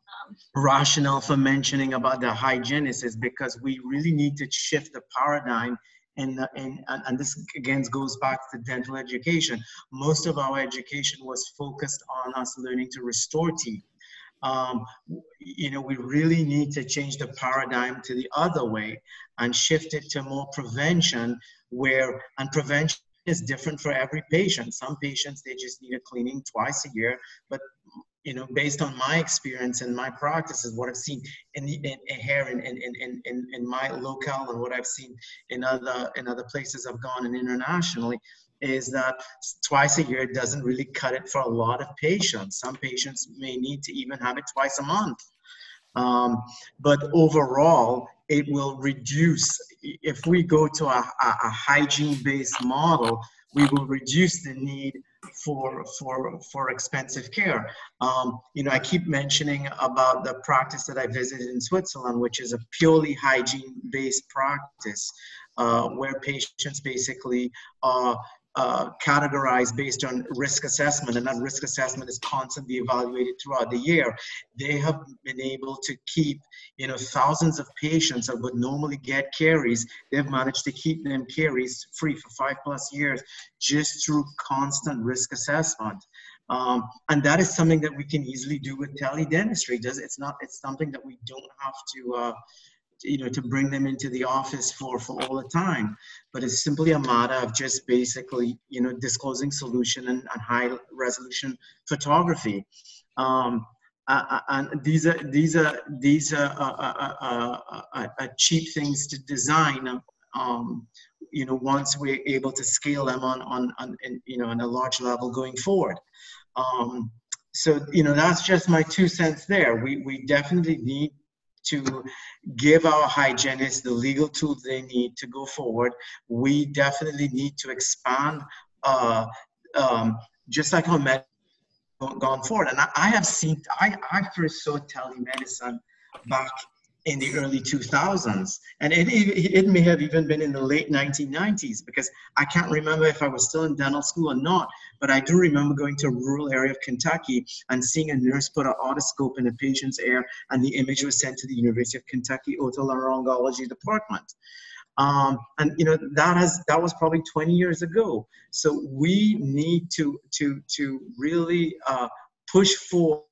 rationale for mentioning about the hygienist is because we really need to shift the paradigm and, and, and this again goes back to dental education. Most of our education was focused on us learning to restore teeth um, you know, we really need to change the paradigm to the other way and shift it to more prevention where, and prevention is different for every patient. Some patients, they just need a cleaning twice a year, but you know, based on my experience and my practices, what I've seen in, in, in here in, in, in, in, in my locale and what I've seen in other in other places I've gone and internationally, is that twice a year doesn't really cut it for a lot of patients. Some patients may need to even have it twice a month. Um, but overall, it will reduce, if we go to a, a, a hygiene-based model, we will reduce the need for for for expensive care. Um, you know, I keep mentioning about the practice that I visited in Switzerland, which is a purely hygiene-based practice, uh, where patients basically are uh, categorized based on risk assessment, and that risk assessment is constantly evaluated throughout the year. They have been able to keep, you know, thousands of patients that would normally get caries. They've managed to keep them caries free for five plus years just through constant risk assessment. Um, and that is something that we can easily do with teledentistry. Does it's not? It's something that we don't have to. Uh, you know to bring them into the office for for all the time. But it's simply a matter of just basically you know disclosing solution and, and high resolution photography. Um, uh, and these are these are these are uh, uh, cheap things to design um, you know once we're able to scale them on on, on in, you know on a large level going forward. Um, so you know that's just my two cents there. We we definitely need to give our hygienists the legal tools they need to go forward. We definitely need to expand, uh, um, just like our med gone forward. And I, I have seen, I, I first saw telemedicine back in the early 2000s. And it, it, may have even been in the late 1990s because I can't remember if I was still in dental school or not, but I do remember going to a rural area of Kentucky and seeing a nurse put an otoscope in a patient's ear and the image was sent to the University of Kentucky otolaryngology department. Um, and you know that has that was probably 20 years ago. So we need to to to really uh, push for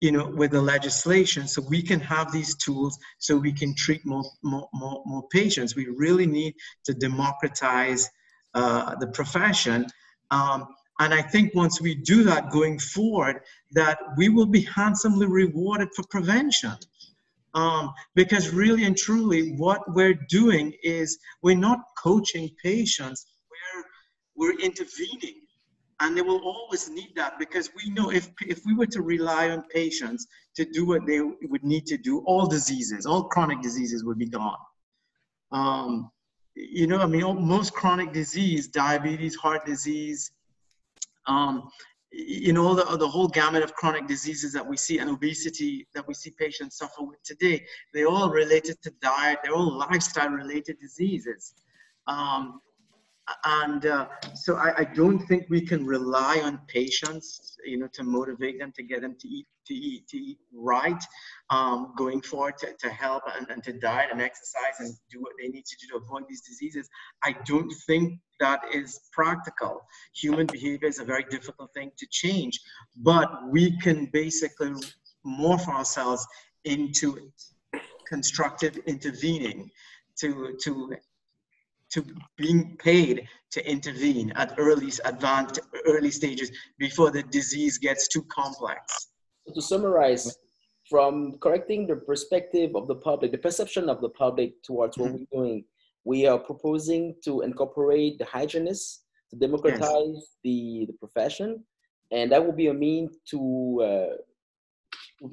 you know, with the legislation so we can have these tools so we can treat more, more, more, more patients. We really need to democratize uh, the profession. Um, and I think once we do that going forward, that we will be handsomely rewarded for prevention. Um, because really and truly, what we're doing is we're not coaching patients, we're, we're intervening and they will always need that because we know if if we were to rely on patients to do what they would need to do all diseases all chronic diseases would be gone um, you know i mean most chronic disease diabetes heart disease um, you know the, the whole gamut of chronic diseases that we see and obesity that we see patients suffer with today they're all related to diet they're all lifestyle related diseases. Um, and uh, so I, I, don't think we can rely on patients, you know, to motivate them to get them to eat to eat, to eat right, um, going forward to, to help and, and to diet and exercise and do what they need to do to avoid these diseases. I don't think that is practical. Human behavior is a very difficult thing to change, but we can basically morph ourselves into constructive intervening to to to being paid to intervene at early advanced early stages before the disease gets too complex. So to summarize, from correcting the perspective of the public, the perception of the public towards what mm-hmm. we're doing, we are proposing to incorporate the hygienists to democratize yes. the, the profession, and that will be a mean to, uh,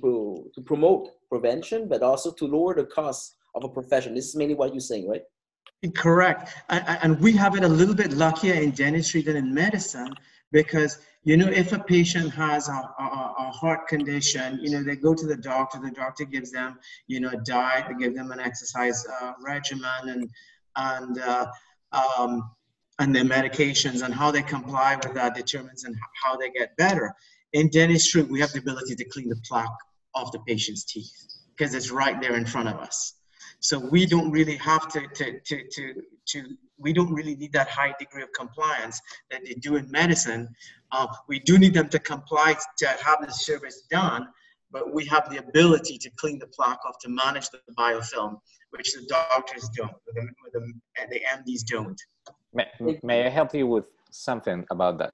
to to promote prevention, but also to lower the cost of a profession. This is mainly what you're saying, right? Correct. And we have it a little bit luckier in dentistry than in medicine because, you know, if a patient has a, a, a, heart condition, you know, they go to the doctor, the doctor gives them, you know, a diet, they give them an exercise uh, regimen and, and, uh, um, and their medications and how they comply with that determines and how they get better. In dentistry, we have the ability to clean the plaque off the patient's teeth because it's right there in front of us. So we don't really have to, to, to, to, to we don't really need that high degree of compliance that they do in medicine. Uh, we do need them to comply to have the service done, but we have the ability to clean the plaque off to manage the biofilm, which the doctors don't, the, the, the MDs don't. May, may I help you with something about that?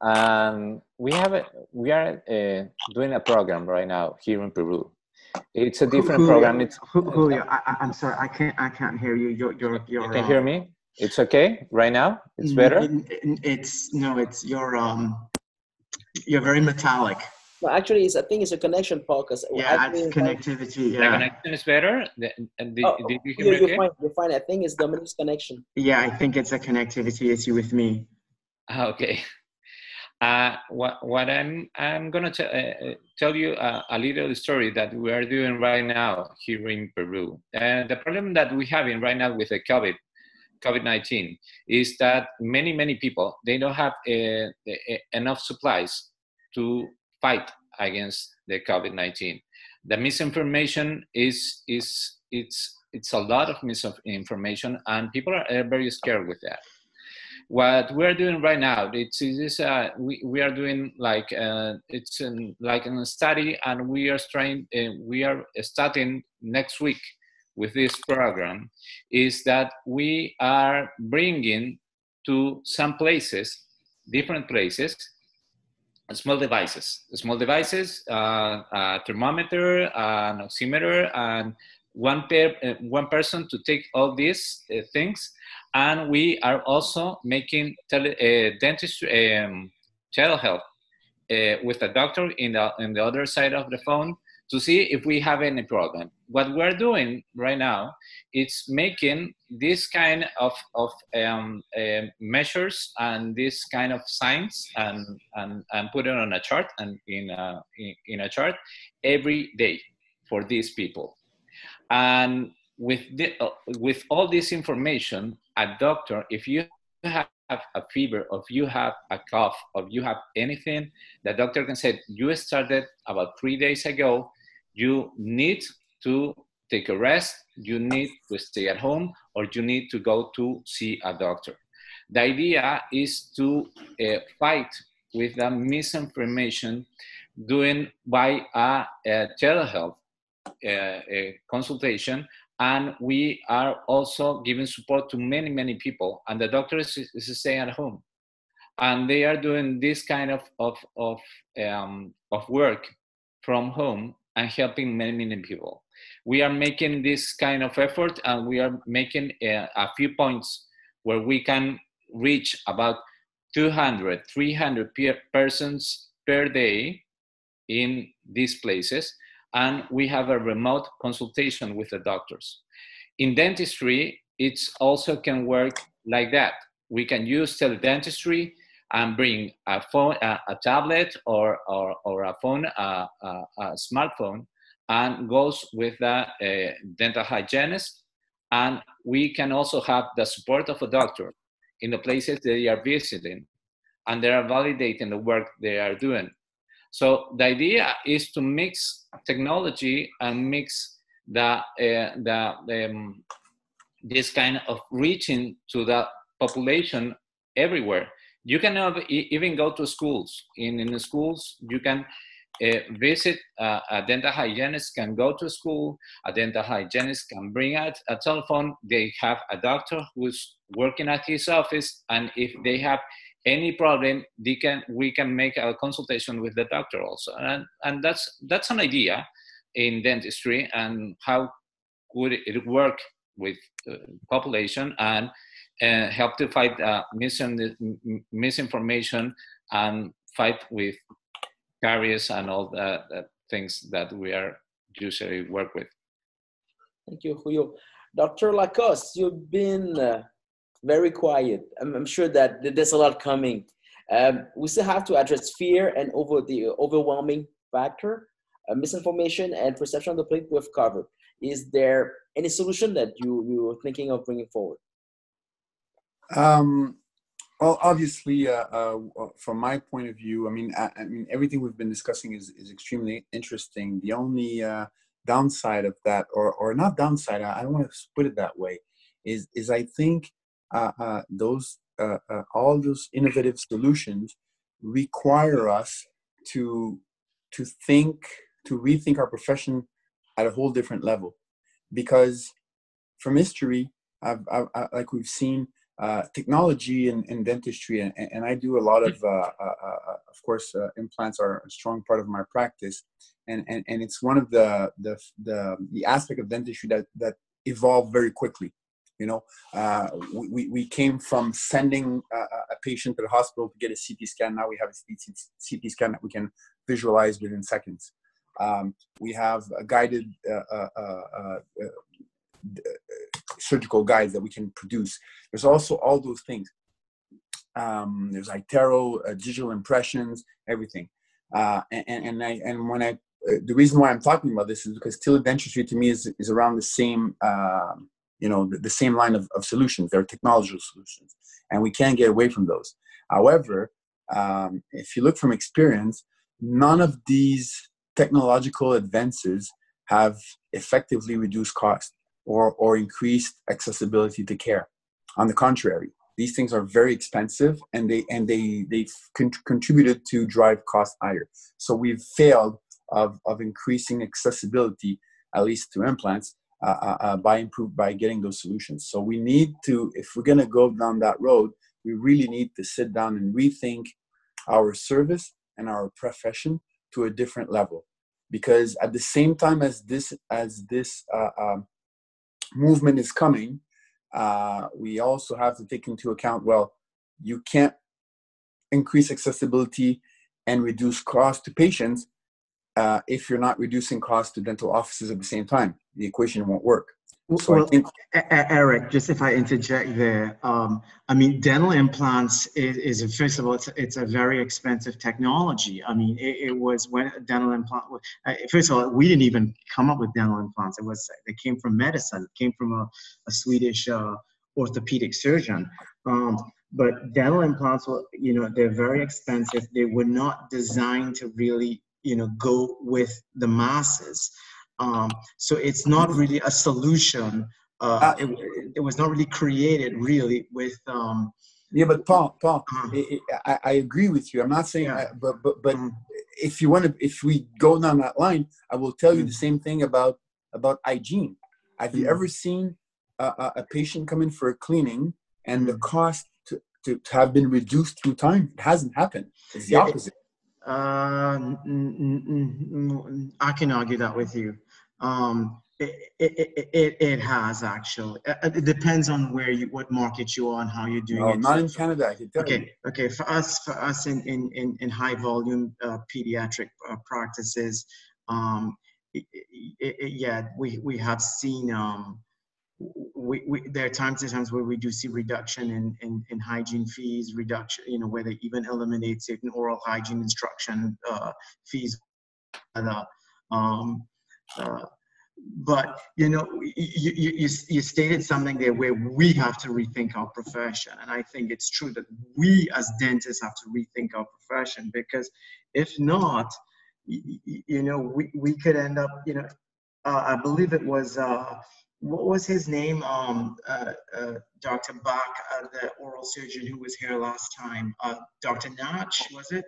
Um, we have a, we are uh, doing a program right now here in Peru it's a different Julio, program. It's Julio. I, am sorry, I can't. I can't hear you. You're. You're. you're you can uh, hear me. It's okay right now. It's better. It, it's no. It's your. Um. You're very metallic. Well, actually, it's, I think it's a connection because yeah, it's connectivity. Yeah, the connection is better. The, the, oh, you you're, you're fine. You're fine. I think it's Dominic's connection. Yeah, I think it's a connectivity issue with me. Ah, okay. Uh, what, what I'm, I'm going to uh, tell you a, a, little story that we are doing right now here in Peru. And the problem that we have in right now with the COVID, COVID-19 is that many, many people, they don't have uh, enough supplies to fight against the COVID-19. The misinformation is, is it's, it's a lot of misinformation and people are very scared with that what we're doing right now it's, it's uh, we, we are doing like uh, it's in, like a study and we are trying uh, we are starting next week with this program is that we are bringing to some places different places small devices. Small devices uh, a thermometer an oximeter and one pair uh, one person to take all these uh, things and we are also making tele, uh, dentistry um, telehealth uh, with a doctor in the in the other side of the phone to see if we have any problem. What we're doing right now is making this kind of, of um, uh, measures and this kind of signs and, and, and put it on a chart and in a, in, in a chart every day for these people. And with, the, uh, with all this information, a doctor, if you have a fever, or if you have a cough, or if you have anything, the doctor can say, you started about three days ago, you need to take a rest, you need to stay at home, or you need to go to see a doctor. The idea is to uh, fight with the misinformation doing by a, a telehealth. uh, a Uh, uh, consultation and we are also giving support to many many people and the doctors is, is staying at home. And they are doing this kind of of of, um, of work from home and helping many many people. We are making this kind of effort and we are making a, a few points where we can reach about 200 300 persons per day in these places and we have a remote consultation with the doctors. In dentistry, it also can work like that. We can use teledentistry and bring a phone, a, a tablet, or, or, or a phone, a, a, a smartphone, and goes with a, a uh, dental hygienist. And we can also have the support of a doctor in the places they are visiting and they are validating the work they are doing. So the idea is to mix technology and mix the, uh, the um, this kind of reaching to the population everywhere. You can even go to schools. In, in the schools, you can uh, visit uh, a dental hygienist can go to school a dental hygienist can bring out a telephone they have a doctor who's working at his office and if they have any problem they can we can make a consultation with the doctor also and and that's that's an idea in dentistry and how could it work with uh, population and uh, help to fight uh, misinformation and fight with caries and all the, the, things that we are usually work with. Thank you, Julio. Dr. Lacoste, you've been uh, very quiet. I'm, I'm, sure that there's a lot coming. Um, we still have to address fear and over the overwhelming factor, uh, misinformation and perception of the plate we've covered. Is there any solution that you you're thinking of bringing forward? Um, well, obviously, uh, uh, from my point of view, I mean, I, I, mean, everything we've been discussing is, is extremely interesting. The only uh, downside of that, or or not downside, I, I don't want to put it that way, is is I think those uh, all those innovative solutions require us to to think to rethink our profession at a whole different level, because from history, I've, I've, I, like we've seen uh, technology and, and dentistry, and, and, I do a lot of, uh, uh, uh of course, uh, implants are a strong part of my practice, and, and, and it's one of the, the, the, the aspect of dentistry that, that evolved very quickly. You know, we, we came from sending a patient to the hospital to get a CT scan. Now we have a CT scan that we can visualize within seconds. Um, we have a guided surgical guides that we can produce. There's also all those things. Um, there's iTero, uh, digital impressions, everything. Uh, and, and I and when I uh, the reason why I'm talking about this is because teledentistry to me is is around the same um, you know the, the, same line of, of solutions. They're technological solutions, and we can't get away from those. However, um, if you look from experience, none of these technological advances have effectively reduced cost or, or increased accessibility to care. On the contrary, these things are very expensive and they and they they've con- contributed to drive costs higher. So we've failed of, of increasing accessibility, at least to implants, by improve by getting those solutions. So we need to, if we're going to go down that road, we really need to sit down and rethink our service and our profession to a different level. Because at the same time as this as this uh, um, movement is coming, uh, we also have to take into account well, you can't increase accessibility and reduce cost to patients uh, if you're not reducing cost to dental offices at the same time. The equation won't work. So well, think, Eric, just if I interject there, um, I mean, dental implants is, is, first of all, it's, it's a very expensive technology. I mean, it, it was when dental implant. Uh, first of all, we didn't even come up with dental implants. It was it came from medicine. It came from a, a Swedish uh, orthopedic surgeon. Um, but dental implants, were, you know, they're very expensive. They were not designed to really, you know, go with the masses. Um, so it's not really a solution. Uh, uh, it, it, was not really created really with. Um, yeah, but Paul, Paul, uh, it, I, I, agree with you. I'm not saying, yeah. I, but but but mm. if you want to, if we go down that line, I will tell you mm. the same thing about about hygiene. Have mm. you ever seen a, a, patient come in for a cleaning and the mm. cost to, to, to, have been reduced through time? It hasn't happened. It's the yeah, opposite. Uh, I can argue that with you. Um, it, it, it, it, has actually. Uh, it depends on where you, what market you are and how you're doing no, it. not in Canada. I can tell okay, you. okay. For us, for us in in in, in high volume uh, pediatric uh, practices, um, yeah, we we have seen um, we, we, there are times and times where we do see reduction in, in, in, hygiene fees, reduction, you know, where they even eliminate certain oral hygiene instruction uh, fees. Uh, um, uh, but you know you, you, you stated something there where we have to rethink our profession and i think it's true that we as dentists have to rethink our profession because if not you, you know we, we could end up you know uh, i believe it was uh, what was his name um, uh, uh dr bach uh, the oral surgeon who was here last time uh, dr nach was it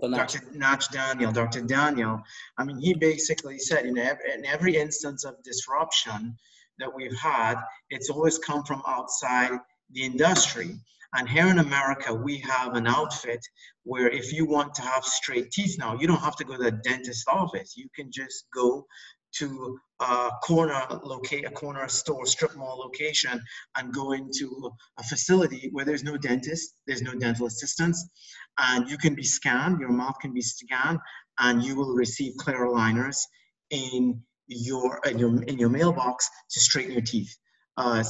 Dr. Nach Daniel, Dr. Daniel, I mean, he basically said in every, in every instance of disruption that we've had, it's always come from outside the industry. And here in America, we have an outfit where if you want to have straight teeth now, you don't have to go to the dentist office. You can just go to a corner locate a corner store strip mall location and go into a facility where there's no dentist there's no dental assistants and you can be scanned your mouth can be scanned and you will receive clear aligners in your in your, in your mailbox to straighten your teeth. Uh,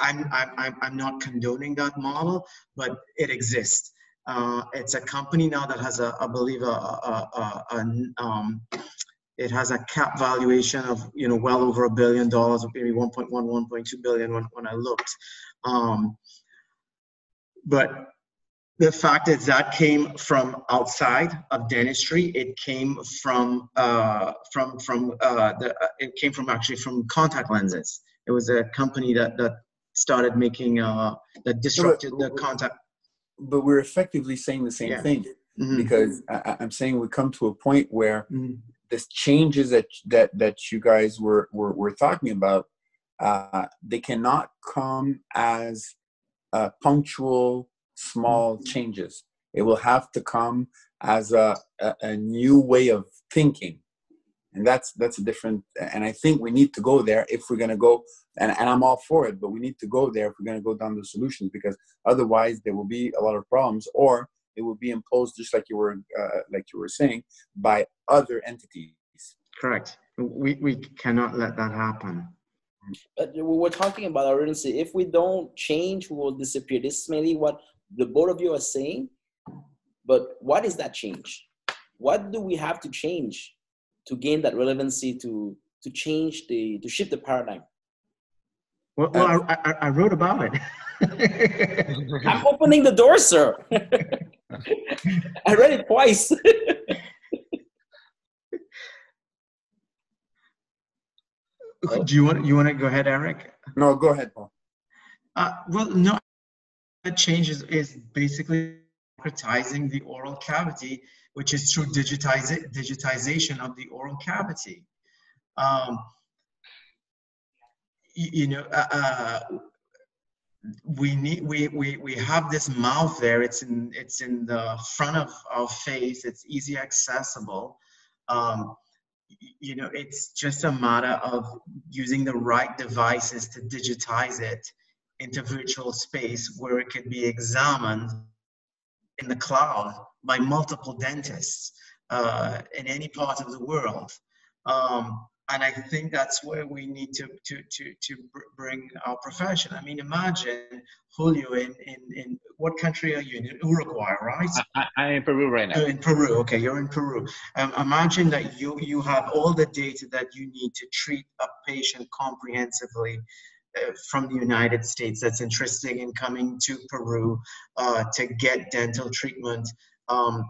I'm, I'm, I'm not condoning that model but it exists. Uh, it's a company now that has a, I believe a, a, a, a um, it has a cap valuation of you know well over a billion dollars, maybe 1.1, 1.2 billion when, when I looked. Um, but the fact is that came from outside of dentistry. It came from uh, from from uh, the, it came from actually from contact lenses. It was a company that that started making uh, that disrupted the contact. But we're effectively saying the same yeah. thing mm-hmm. because I, am saying we come to a point where mm-hmm this changes that that that you guys were were, were talking about uh, they cannot come as uh, punctual small mm-hmm. changes it will have to come as a, a, a new way of thinking and that's that's a different and i think we need to go there if we're going to go and, and i'm all for it but we need to go there if we're going to go down the solutions because otherwise there will be a lot of problems or it will be imposed just like you were uh, like you were saying by other entities. Correct. We, we cannot let that happen. But we're talking about our urgency. If we don't change we will disappear. This is mainly what the both of you are saying but what is that change? What do we have to change to gain that relevancy to to change the to shift the paradigm? Well, well I, I, I wrote about it. I'm opening the door sir I read it twice. Do you want you want to go ahead, Eric? No, go ahead, Paul. Uh, well, no, the change is, is basically democratizing the oral cavity, which is through digitize, digitization of the oral cavity. Um, you, you know, uh, uh, we need we, we we have this mouth there. It's in it's in the front of our face. It's easy accessible. Um, you know it's just a matter of using the right devices to digitize it into virtual space where it can be examined in the cloud by multiple dentists uh, in any part of the world. Um, and I think that's where we need to to to to bring our profession. I mean, imagine Julio in in, in what country are you in? Uruguay, right? I, am in Peru right now. in Peru, okay, you're in Peru. Um, imagine that you you have all the data that you need to treat a patient comprehensively. Uh, from the United States, that's interested in coming to Peru uh, to get dental treatment um,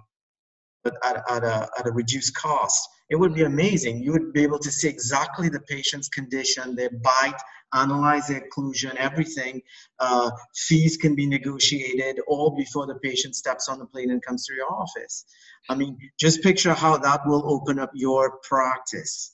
at, at, a, at a reduced cost it would be amazing. You would be able to see exactly the patient's condition, their bite, analyze their occlusion, everything. Uh, fees can be negotiated all before the patient steps on the plane and comes to your office. I mean, just picture how that will open up your practice.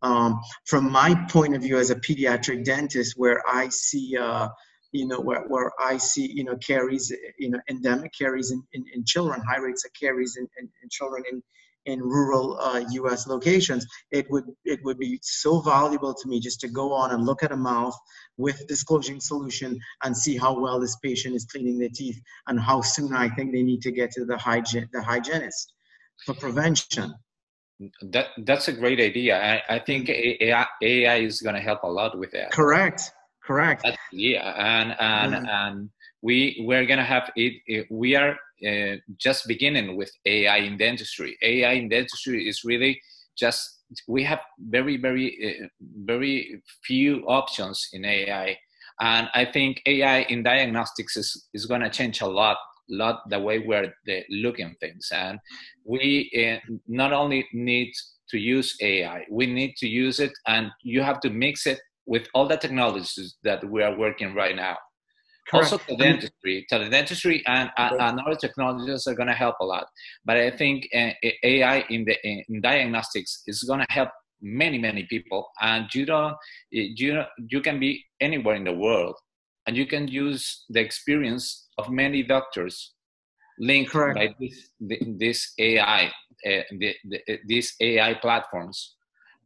Um, from my point of view as a pediatric dentist, where I see, uh, you know, where, where I see, you know, caries, you know, endemic caries in, in, in children, high rates of caries in, in, in children in, in rural uh, U.S. locations, it would it would be so valuable to me just to go on and look at a mouth with disclosing solution and see how well this patient is cleaning their teeth and how soon I think they need to get to the the hygienist for prevention. That that's a great idea. I, I think AI, AI is going to help a lot with that. Correct. Correct. That's, yeah, and and yeah. and we we're gonna have it, it we are uh, just beginning with AI in dentistry. AI in dentistry is really just we have very very uh, very few options in AI, and I think AI in diagnostics is is going to change a lot lot the way we're looking things. And we uh, not only need to use ai we need to use it and you have to mix it with all the technologies that we are working right now Correct. Also, teledentistry, teledentistry, and, and, and other technologies are going to help a lot. But I think uh, AI in the in diagnostics is going to help many many people, and you don't you you can be anywhere in the world, and you can use the experience of many doctors linked Correct. by this this AI uh, the, the, these AI platforms.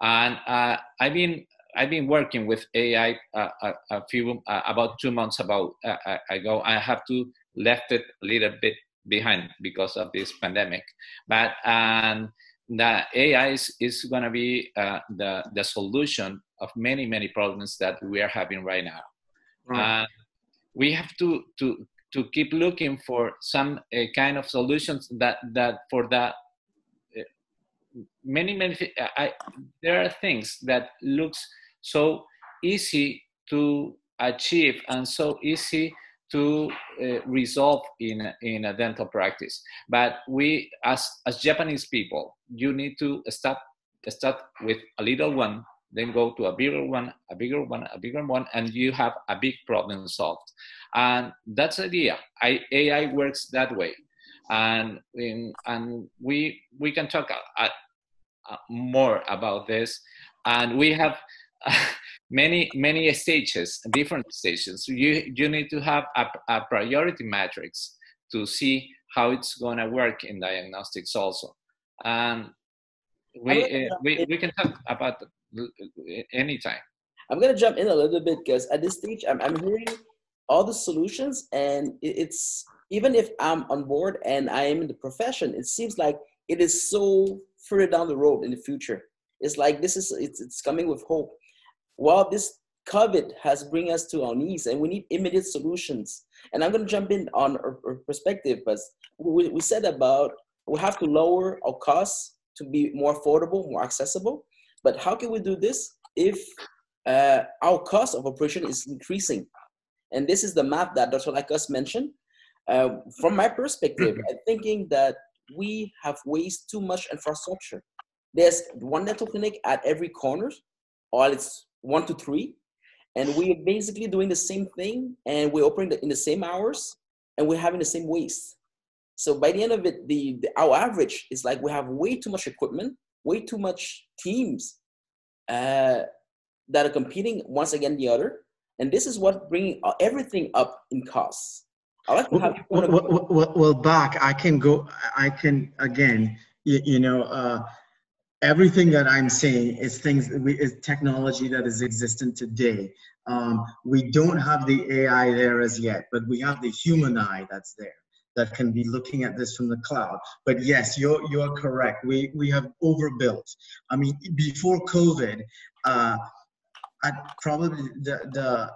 And uh, I've been I've been working with AI uh, a, a, few uh, about two months about uh, uh, ago. I have to left it a little bit behind because of this pandemic, but and the AI is, is going to be uh, the the solution of many many problems that we are having right now. Right. we have to to to keep looking for some uh, kind of solutions that that for that many many I, there are things that looks so easy to achieve and so easy to uh, resolve in in a dental practice. But we as as japanese people you need to start start with a little one then go to a bigger one a bigger one a bigger one and you have a big problem solved. And that's the idea. I, ai works that way. And in, and we we can talk a, a, a more about this. And we have many many stages different stages. You you need to have a, a priority matrix to see how it's going to work in diagnostics also. And we uh, we, we can talk about anytime. I'm going to jump in a little bit because at this stage i'm, I'm hearing all the solutions and it's even if i'm on board and i am in the profession it seems like it is so further down the road in the future. It's like this is it's, it's coming with hope well, this COVID has bring us to our knees and we need immediate solutions. And I'm going to jump in on our, our perspective, but we, we said about we have to lower our costs to be more affordable, more accessible. But how can we do this if uh, our cost of operation is increasing? And this is the map that Dr. Lacoste mentioned. Uh, from my perspective, I'm thinking that we have wasted too much infrastructure. There's one dental clinic at every corner, or it's one to three, and we're basically doing the same thing, and we're operating in the same hours, and we're having the same waste. So by the end of it, the, the our average is like we have way too much equipment, way too much teams uh, that are competing once again the other, and this is what bringing everything up in costs. I like to have well, well, well, well, back. I can go. I can again. You, you know, uh, everything that I'm saying is things we, is technology that is existent today. Um, we don't have the AI there as yet, but we have the human eye that's there that can be looking at this from the cloud. But yes, you're you're correct. We we have overbuilt. I mean, before COVID, uh, probably the the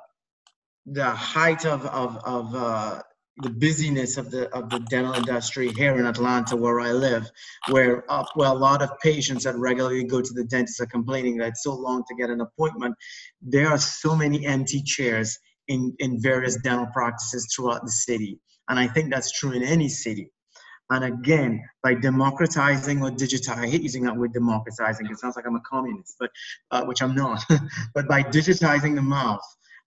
the height of of of uh, the busyness of the of the dental industry here in Atlanta, where I live, where uh, where a lot of patients that regularly go to the dentist are complaining that it's so long to get an appointment. There are so many empty chairs in in various dental practices throughout the city, and I think that's true in any city. And again, by democratizing or digitizing, I hate using that word democratizing. It sounds like I'm a communist, but uh, which I'm not. but by digitizing the mouth,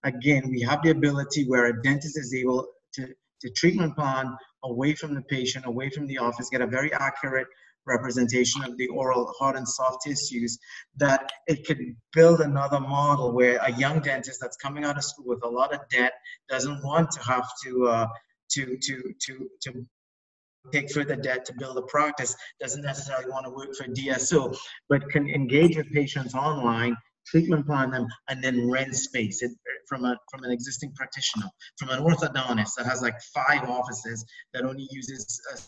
again, we have the ability where a dentist is able to the treatment plan away from the patient, away from the office, get a very accurate representation of the oral hard and soft tissues that it could build another model where a young dentist that's coming out of school with a lot of debt doesn't want to have to uh, to to to to take further debt to build a practice doesn't necessarily want to work for DSO but can engage with patients online treatment plan them, and then rent space it, from a from an existing practitioner, from an orthodontist that has like five offices that only uses uh,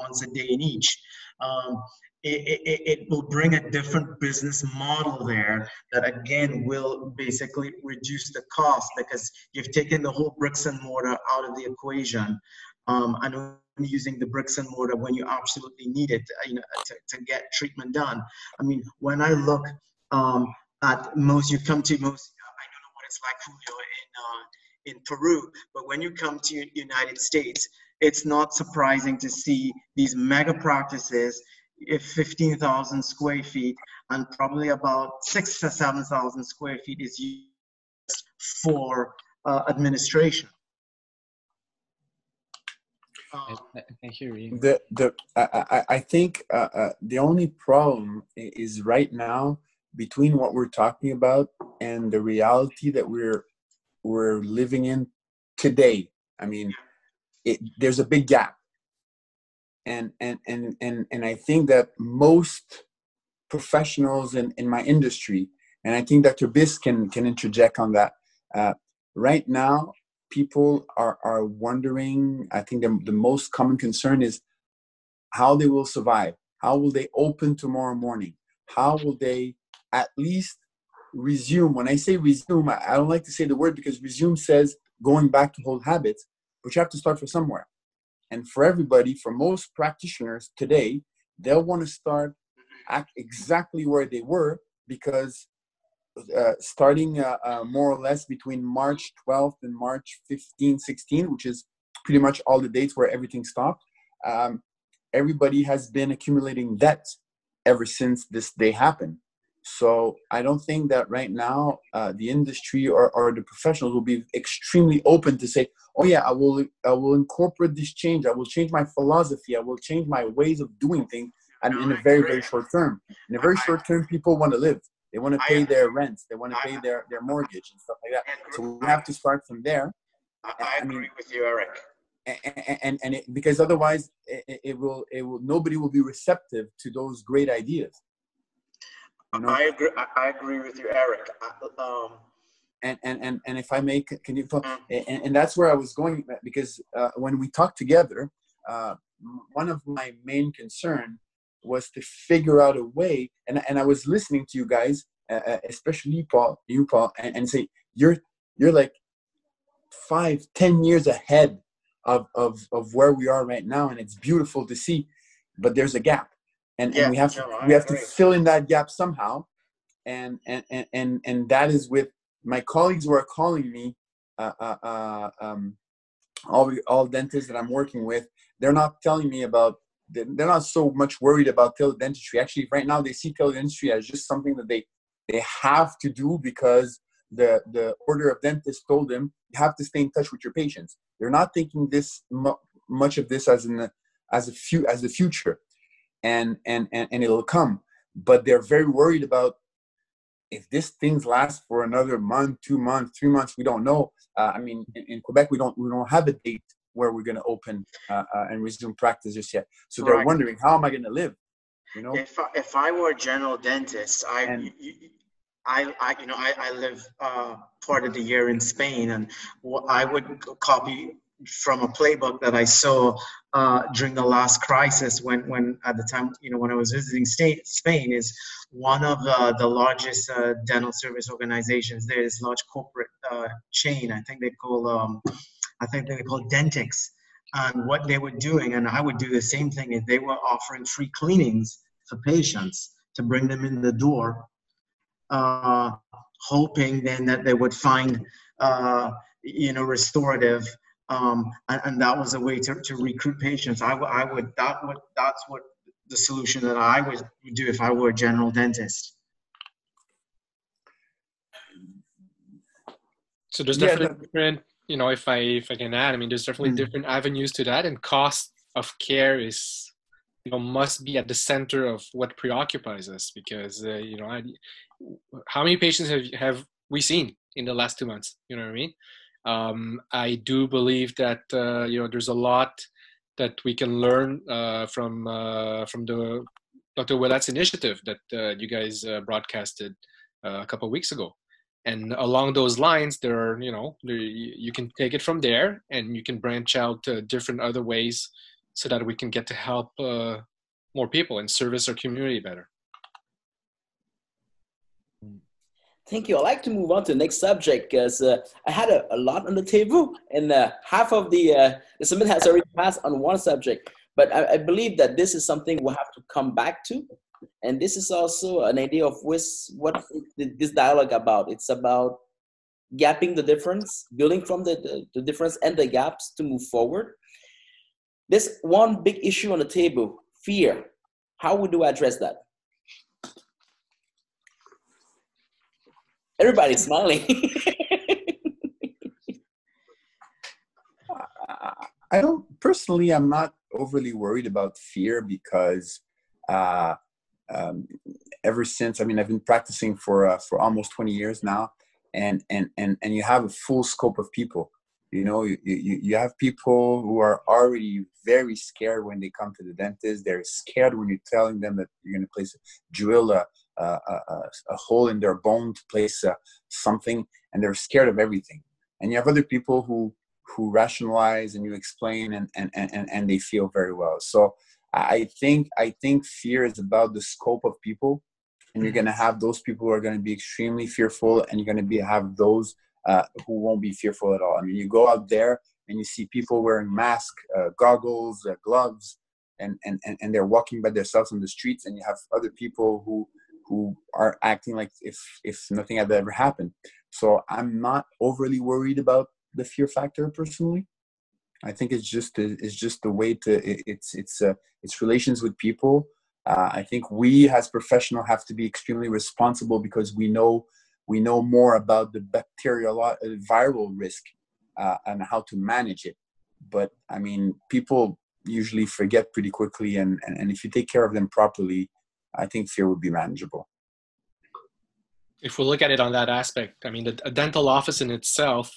once a day in each. Um, it, it, it, will bring a different business model there that again will basically reduce the cost because you've taken the whole bricks and mortar out of the equation um, and using the bricks and mortar when you absolutely need it, you know, to, to get treatment done. I mean, when I look um, at most, you come to most. I don't know what it's like, Julio, in uh, in Peru, but when you come to United States, it's not surprising to see these mega practices if 15,000 square feet and probably about six to 7,000 square feet is used for uh, administration. I, I, hear you. The the I I think uh, uh, the only problem is right now between what we're talking about and the reality that we're we're living in today. I mean, it, there's a big gap, and and and and and I think that most professionals in in my industry, and I think Dr. Biss can can interject on that. Uh, right now, people are are wondering. I think the the most common concern is how they will survive. How will they open tomorrow morning? How will they at least resume? When I say resume, I don't like to say the word because resume says going back to old habits, but you have to start from somewhere. And for everybody, for most practitioners today, they'll want to start at exactly where they were because uh, starting uh, uh, more or less between March 12th and March 15, 16, which is pretty much all the dates where everything stopped, um, everybody has been accumulating debt ever since this day happened. So I don't think that right now uh, the industry or, or the professionals will be extremely open to say, "Oh yeah, I will I will incorporate this change. I will change my philosophy. I will change my ways of doing things." And in a very very short term, in a very short term, people want to live. They want to pay their rents. They want to pay their their mortgage and stuff like that. So we have to start from there. I, I agree mean, with you, Eric. And, and, and it, because otherwise it, it will it will nobody will be receptive to those great ideas know? I agree. I agree with you, Eric. Um, and, and, and, and if I may, can you, and, and that's where I was going because uh, when we talked together, uh, one of my main concern was to figure out a way, and, and I was listening to you guys, uh, uh especially you, Paul, you, Paul, and, and say, you're, you're like five, ten years ahead of, of, of where we are right now. And it's beautiful to see, but there's a gap and, yeah, and we have to we have to fill in that gap somehow. And and and and, and that is with my colleagues who are calling me uh, uh, uh, um, all all dentists that i'm working with they're not telling me about they're not so much worried about teledentistry actually right now they see teledentistry as just something that they they have to do because the the order of dentists told them you have to stay in touch with your patients. They're not thinking this much of this as an as a few as the future and and and, and it'll come. But they're very worried about if this things last for another month two months three months we don't know. Uh, i mean in, in, quebec we don't we don't have a date where we're going to open uh, uh, and resume practice just yet. So they're right. wondering how am i going to live you know? If I, if I were a general dentist i and, I, I, you know, I, I live uh, part of the year in Spain, and I would copy from a playbook that I saw uh, during the last crisis when, when at the time, you know, when I was visiting state, Spain is one of the, the largest uh, dental service organizations. There is large corporate uh, chain. I think they call, um, I think they call Dentix. And what they were doing, and I would do the same thing, is they were offering free cleanings for patients to bring them in the door, uh, hoping then that they would find, uh, you know, restorative um, and, and, that was a way to, to recruit patients. I, I would that would that's what the solution that I would do if I were a general dentist. So there's definitely yeah, different, you know, if I if I can add, I mean, there's definitely mm-hmm. different avenues to that, and cost of care is, you know, must be at the center of what preoccupies us because uh, you know, I, how many patients have have we seen in the last two months? You know what I mean? Um, I do believe that uh, you know there's a lot that we can learn uh, from uh, from the Dr. Ouellette's initiative that uh, you guys uh, broadcasted uh, a couple of weeks ago. And along those lines, there are you know there, you can take it from there, and you can branch out to different other ways so that we can get to help more people and service our community better. Thank you. I'd like to move on to the next subject because uh, I had a, a, lot on the table, and uh, half of the uh, the summit has already passed on one subject. But I, I, believe that this is something we'll have to come back to, and this is also an idea of what this dialogue about. It's about gapping the difference, building from the, the, the difference and the gaps to move forward. This one big issue on the table: fear. How would you address that? Everybody's smiling. I don't personally. I'm not overly worried about fear because uh, um, ever since I mean I've been practicing for uh, for almost 20 years now, and and and and you have a full scope of people. You know, you, you, you have people who are already very scared when they come to the dentist. They're scared when you're telling them that you're going to place a drill a, a, a, a, hole in their bone to place uh, something, and they're scared of everything. And you have other people who who rationalize and you explain, and and and, and they feel very well. So I think I think fear is about the scope of people, and you're going to have those people who are going to be extremely fearful, and you're going to be have those uh, who won't be fearful at all. I mean, you go out there and you see people wearing masks, uh, goggles, uh, gloves, and, and, and, and they're walking by themselves on the streets, and you have other people who who are acting like if if nothing had ever happened. So I'm not overly worried about the fear factor personally. I think it's just it's just the way to it's it's uh, it's relations with people. Uh, I think we as professional have to be extremely responsible because we know we know more about the bacterial uh, viral risk uh, and how to manage it. But I mean, people usually forget pretty quickly, and, and, and if you take care of them properly, I think fear would be manageable. If we look at it on that aspect, I mean, the, a dental office in itself,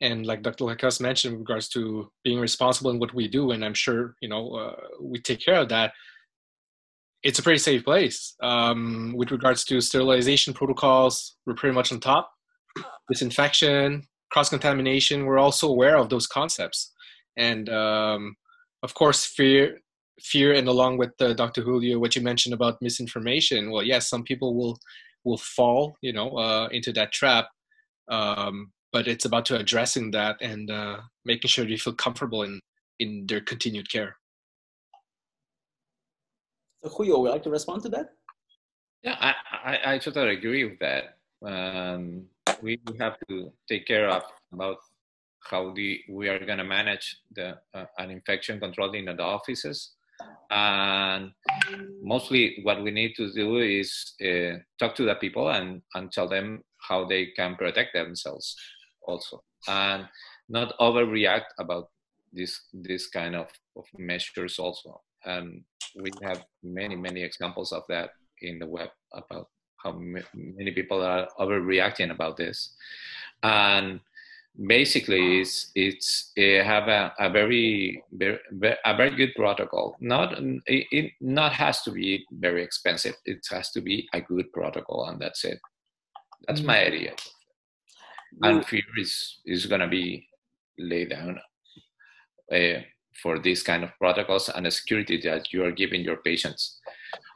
and like Dr. Lacoste mentioned, in regards to being responsible in what we do, and I'm sure you know uh, we take care of that. It's a pretty safe place. Um, with regards to sterilization protocols, we're pretty much on top. Disinfection, cross contamination, we're also aware of those concepts, and um, of course, fear fear and along with uh, dr julio what you mentioned about misinformation well yes some people will will fall you know uh, into that trap um, but it's about to addressing that and uh, making sure they feel comfortable in in their continued care. So julio would like to respond to that? Yeah i i, I totally agree with that. Um, we have to take care of about how the, we are going to manage the uh, an infection control in the offices and mostly what we need to do is uh, talk to the people and, and tell them how they can protect themselves also. And not overreact about this this kind of, of measures also. And we have many many examples of that in the web about how many people are overreacting about this. And basically it's it's it have a, a very, very a very good protocol. Not it, it not has to be very expensive. It has to be a good protocol and that's it. That's my mm-hmm. idea. And fear is is going to be laid down uh, for these kind of protocols and the security that you are giving your patients.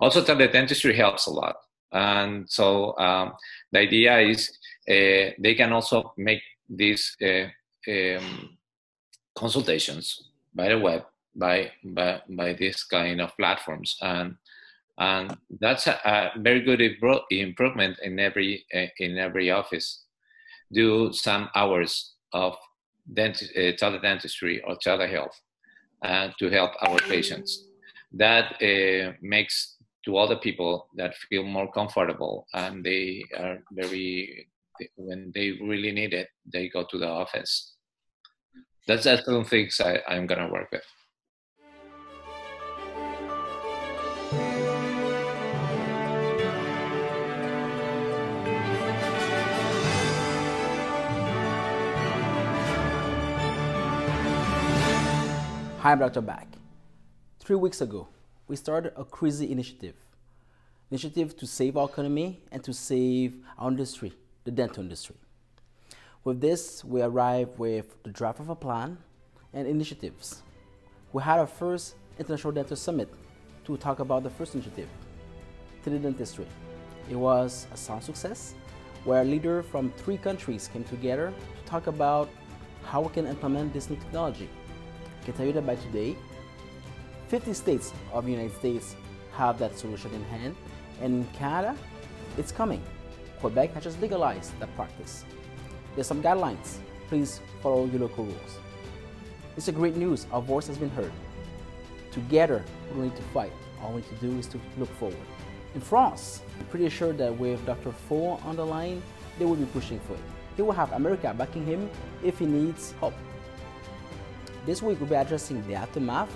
Also teledentistry helps a lot. And so um, the idea is uh, they can also make these uh, um, consultations by the web by by by this kind of platforms. And and that's a, a very good improvement in every uh, in every office. Do some hours of dent- uh, or telehealth uh, to help our patients. That uh, makes to other people that feel more comfortable and they are very when they really need it, they go to the office. That's the two things I, I'm gonna work with. Hi, I'm Dr. Bak. Three weeks ago, we started a crazy initiative. Initiative to save our economy and to save our industry the dental industry. With this, we arrived with the draft of a plan and initiatives. We had our first International Dental Summit to talk about the first initiative, teledentistry. It was a sound success. where leaders from three countries came together to talk about how we can implement this new technology. I can tell you that by today, 50 states of the United States have that solution in hand, and in Canada, it's coming. Quebec has just legalized that practice. There's some guidelines. Please follow your local rules. It's a great news. Our voice has been heard. Together, we don't need to fight. All we need to do is to look forward. In France, I'm pretty sure that with Dr. Fo on the line, they will be pushing for it. He will have America backing him if he needs help. This week, we'll be addressing the Aftermath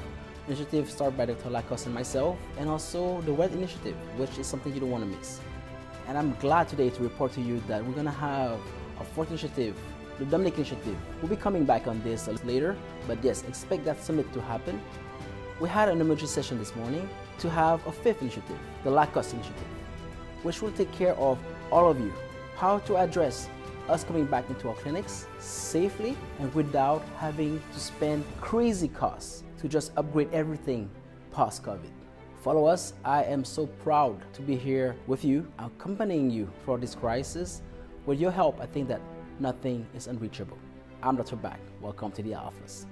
initiative started by Dr. Lacoste and myself, and also the WELL Initiative, which is something you don't want to miss. And I'm glad today to report to you that we're going to have a fourth initiative, the Dominic Initiative. We'll be coming back on this later, but yes, expect that summit to happen. We had an emergency session this morning to have a fifth initiative, the Lacoste Initiative, which will take care of all of you, how to address us coming back into our clinics safely and without having to spend crazy costs to just upgrade everything post COVID. Follow us. I am so proud to be here with you, accompanying you for this crisis. With your help, I think that nothing is unreachable. I'm Dr. Bak. Welcome to the office.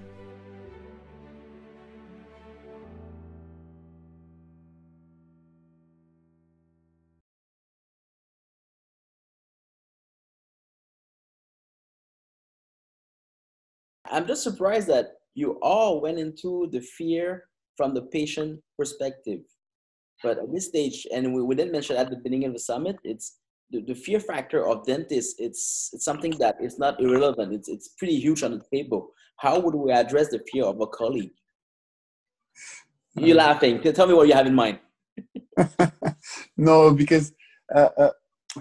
I'm just surprised that you all went into the fear from the patient perspective. But at this stage, and we, we didn't mention at the beginning of the summit, it's the, the fear factor of dentists, it's, it's something that is not irrelevant. It's, it's pretty huge on the table. How would we address the fear of a colleague? You're laughing. Tell me what you have in mind. no, because uh, uh,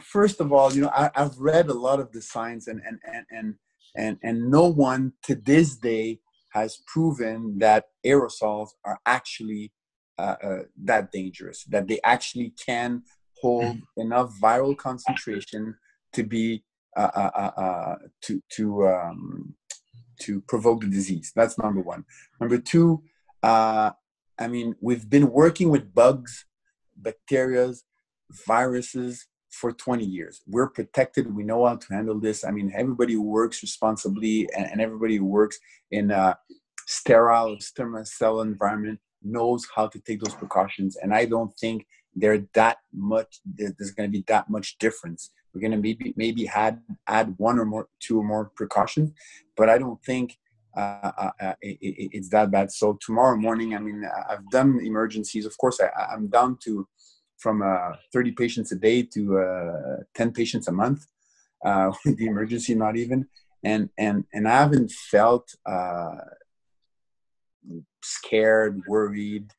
first of all, you know, I, have read a lot of the science, and and and and and and no one to this day has proven that aerosols are actually uh, uh, that dangerous, that they actually can hold mm-hmm. enough viral concentration to be uh, uh, uh, uh, to to um, to provoke the disease. That's number one. Number two, I mean, we've been working with bugs, bacteria, viruses for 20 years. We're protected. We know how to handle this. I mean, everybody who works responsibly and, and everybody who works in a sterile, stem cell environment knows how to take those precautions. And I don't think they're that much, there's going to be that much difference. We're going to maybe, maybe add, add one or more, two or more precautions, but I don't think uh, uh, uh it, it, it's that bad. So tomorrow morning, I mean, I've done emergencies. Of course, I, I'm down to from uh, 30 patients a day to uh, 10 patients a month uh, with the emergency not even. And and and i haven't felt uh, scared worried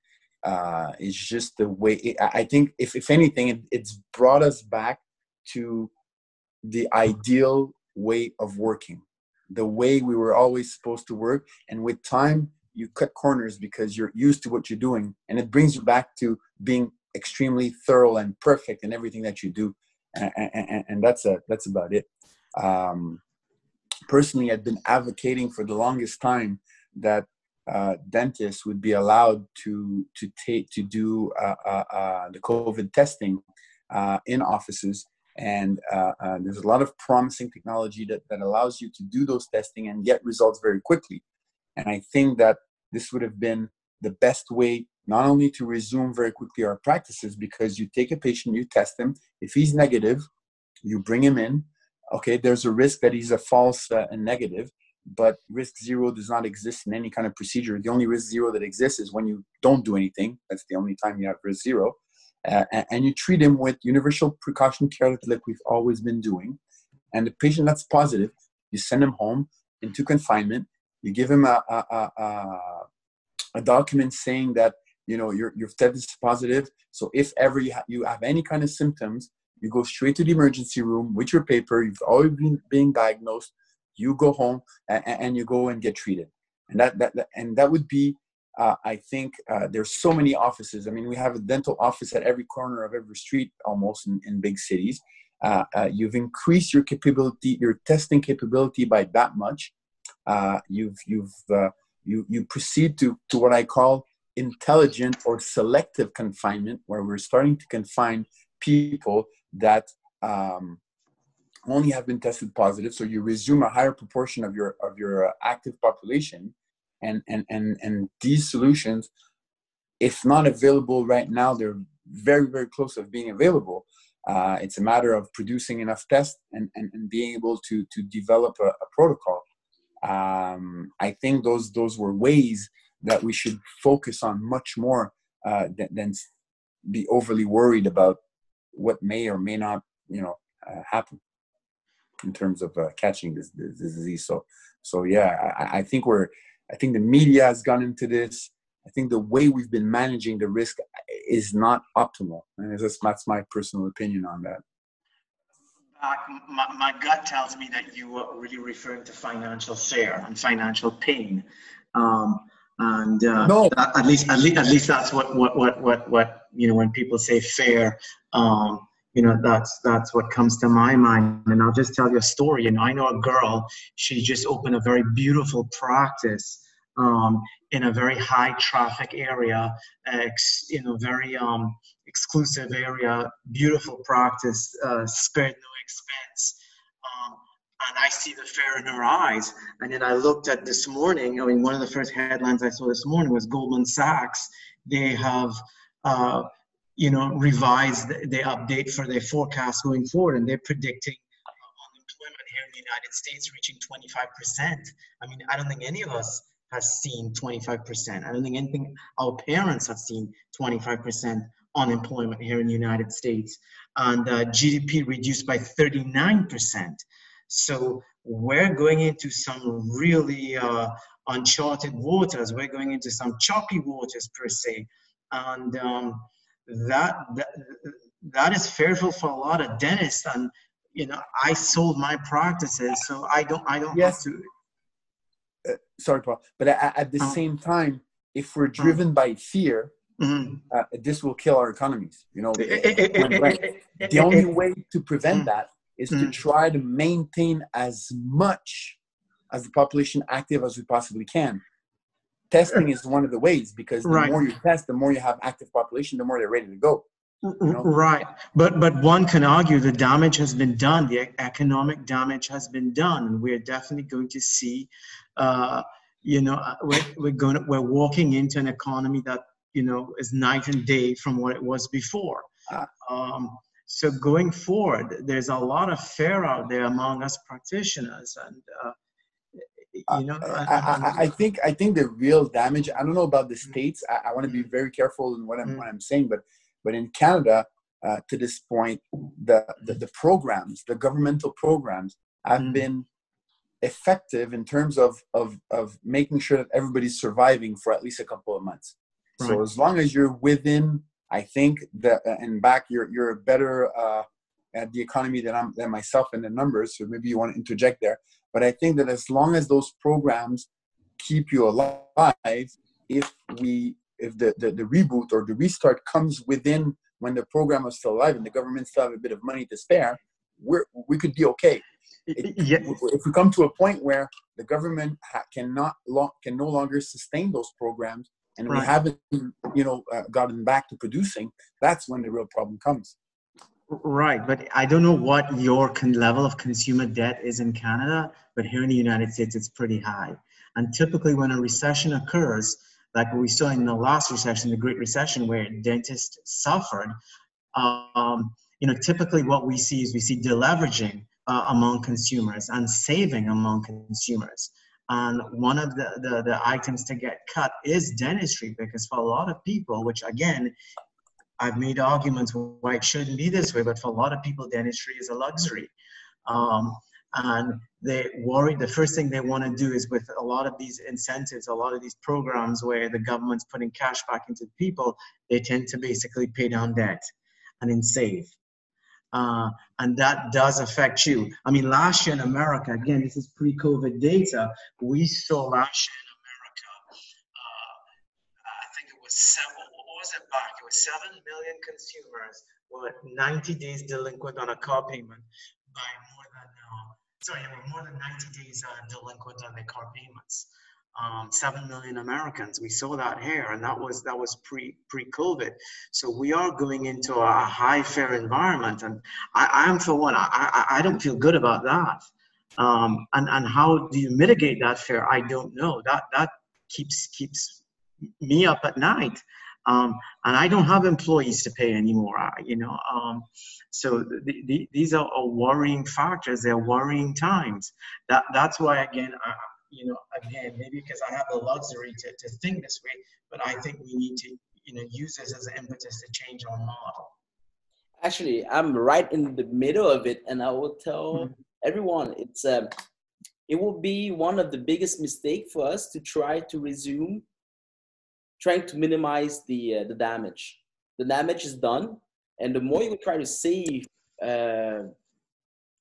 uh, it's just the way it, i think if, if anything it, it's brought us back to the ideal way of working the way we were always supposed to work. And with time you cut corners because you're used to what you're doing and it brings you back to being extremely thorough and perfect in everything that you do, and, and, and that's a that's about it. Um, personally, I've been advocating for the longest time that uh, dentists would be allowed to to take to do uh, uh, uh the COVID testing uh, in offices, and uh, there's a lot of promising technology that that allows you to do those testing and get results very quickly. And I think that this would have been the best way not only to resume very quickly our practices because you take a patient, you test him. If he's negative, you bring him in. Okay, there's a risk that he's a false uh, and negative, but risk zero does not exist in any kind of procedure. The only risk zero that exists is when you don't do anything. That's the only time you have risk zero. Uh, and you treat him with universal precaution care like we've always been doing. And the patient that's positive, you send him home into confinement. You give him a, a, a, a document saying that you know your your test is positive. So if ever you, ha- you have any kind of symptoms you go straight to the emergency room with your paper. You've already been being diagnosed. You go home and, and you go and get treated. And that, that, that and that would be uh, i think uh, there's so many offices. I mean we have a dental office at every corner of every street almost in, in big cities. Uh, uh you've increased your capability your testing capability by that much. Uh, you've you've uh, you you proceed to to what i call intelligent or selective confinement, where we're starting to confine people that um, only have been tested positive. So you resume a higher proportion of your of your uh, active population, and and and and these solutions, if not available right now, they're very very close of being available. Uh, it's a matter of producing enough tests and, and, and being able to to develop a, a protocol. Um, I think those those were ways that we should focus on much more uh, than, than be overly worried about what may or may not you know uh, happen in terms of uh, catching this, this, disease. So, so yeah, I, I, think we're, I think the media has gone into this. I think the way we've been managing the risk is not optimal, and that's, that's my personal opinion on that. My, my gut tells me that you were really referring to financial fear and financial pain. Um, and uh, no. at least, at least, at least that's what, what, what, what, what, you know, when people say fair, um, you know that's that's what comes to my mind and i'll just tell you a story you know i know a girl she just opened a very beautiful practice um, in a very high traffic area ex, you know very um, exclusive area beautiful practice uh, spared no expense um, and I see the fear in her eyes. And then I looked at this morning. I mean, one of the first headlines I saw this morning was Goldman Sachs. They have uh, you know, revise the, the update for their forecast going forward, and they're predicting unemployment here in the United States reaching 25%. I mean, I don't think any of us has seen 25%. I don't think anything our parents have seen 25% unemployment here in the United States, and uh, GDP reduced by 39%. So we're going into some really uh, uncharted waters. We're going into some choppy waters per se, and um, that, that that is fearful for a lot of dentists and you know i sold my practices so i don't i don't yes. have to uh, sorry paul but at, at the uh, same time if we're uh-huh. driven uh, by fear mm-hmm. uh, this will kill our economies you know the only way to prevent mm-hmm. that is to mm-hmm. try to maintain as much as the population active as we possibly can testing is one of the ways because the right. more you test, the more you have active population, the more they're ready to go. You know? Right, but but one can argue the damage has been done. The economic damage has been done, and we're definitely going to see. Uh, you know, uh, we're, we're going to, we're walking into an economy that you know is night and day from what it was before. Ah. Um, so going forward, there's a lot of fear out there among us practitioners, and uh, you know I, I, I, think i think the real damage i don't know about the mm. states i, I want to be mm. very careful in what i'm, mm. what I'm saying but but in canada uh, to this point the, the, the programs the governmental programs have mm. been effective in terms of, of of making sure that everybody's surviving for at least a couple of months right. so as long as you're within i think that uh, and Bak you're you're better uh, at the economy than I'm than myself and the numbers. So maybe you want to interject there. But I think that as long as those programs keep you alive, if we if the, the, the reboot or the restart comes within when the program is still alive and the government still have a bit of money to spare, we're we could be okay. It, yeah. If we come to a point where the government ha- cannot lo- can no longer sustain those programs and right. we haven't you know uh, gotten back to producing, that's when the real problem comes. Right, but I don't know what your con- level of consumer debt is in Canada, but here in the United States, it's pretty high. And typically, when a recession occurs, like we saw in the last recession, the Great Recession, where dentists suffered, um, you know, typically what we see is we see deleveraging uh, among consumers and saving among consumers. And one of the, the, the items to get cut is dentistry because for a lot of people, which again I've made arguments why it shouldn't be this way, but for a lot of people, dentistry is a luxury. Um, and they worry the first thing they want to do is with a lot of these incentives, a lot of these programs where the government's putting cash back into the people, they tend to basically pay down debt and then save. Uh, and that does affect you. I mean, last year in America, again, this is pre COVID data, we saw last year in America, uh, I think it was seven what was it Bak? It was 7 million consumers were 90 days delinquent on a car payment by more than, uh, sorry, were more than 90 days uh, delinquent on their car payments. Um, seven million Americans. We saw that here, and that was that was pre pre COVID. So we are going into a high fare environment, and I, am for one, I, I, don't feel good about that. Um, and and how do you mitigate that fear? I don't know. That that keeps keeps me up at night. Um, and I don't have employees to pay anymore. You know, um, so the, the, these are, are, worrying factors. They're worrying times. That that's why again, I, you know, again, maybe because I have the luxury to, to think this way, but I think we need to, you know, use this as an impetus to change our model. Actually, I'm right in the middle of it, and I will tell mm-hmm. everyone it's um, it will be one of the biggest mistake for us to try to resume trying to minimize the uh, the damage. The damage is done, and the more you try to save uh,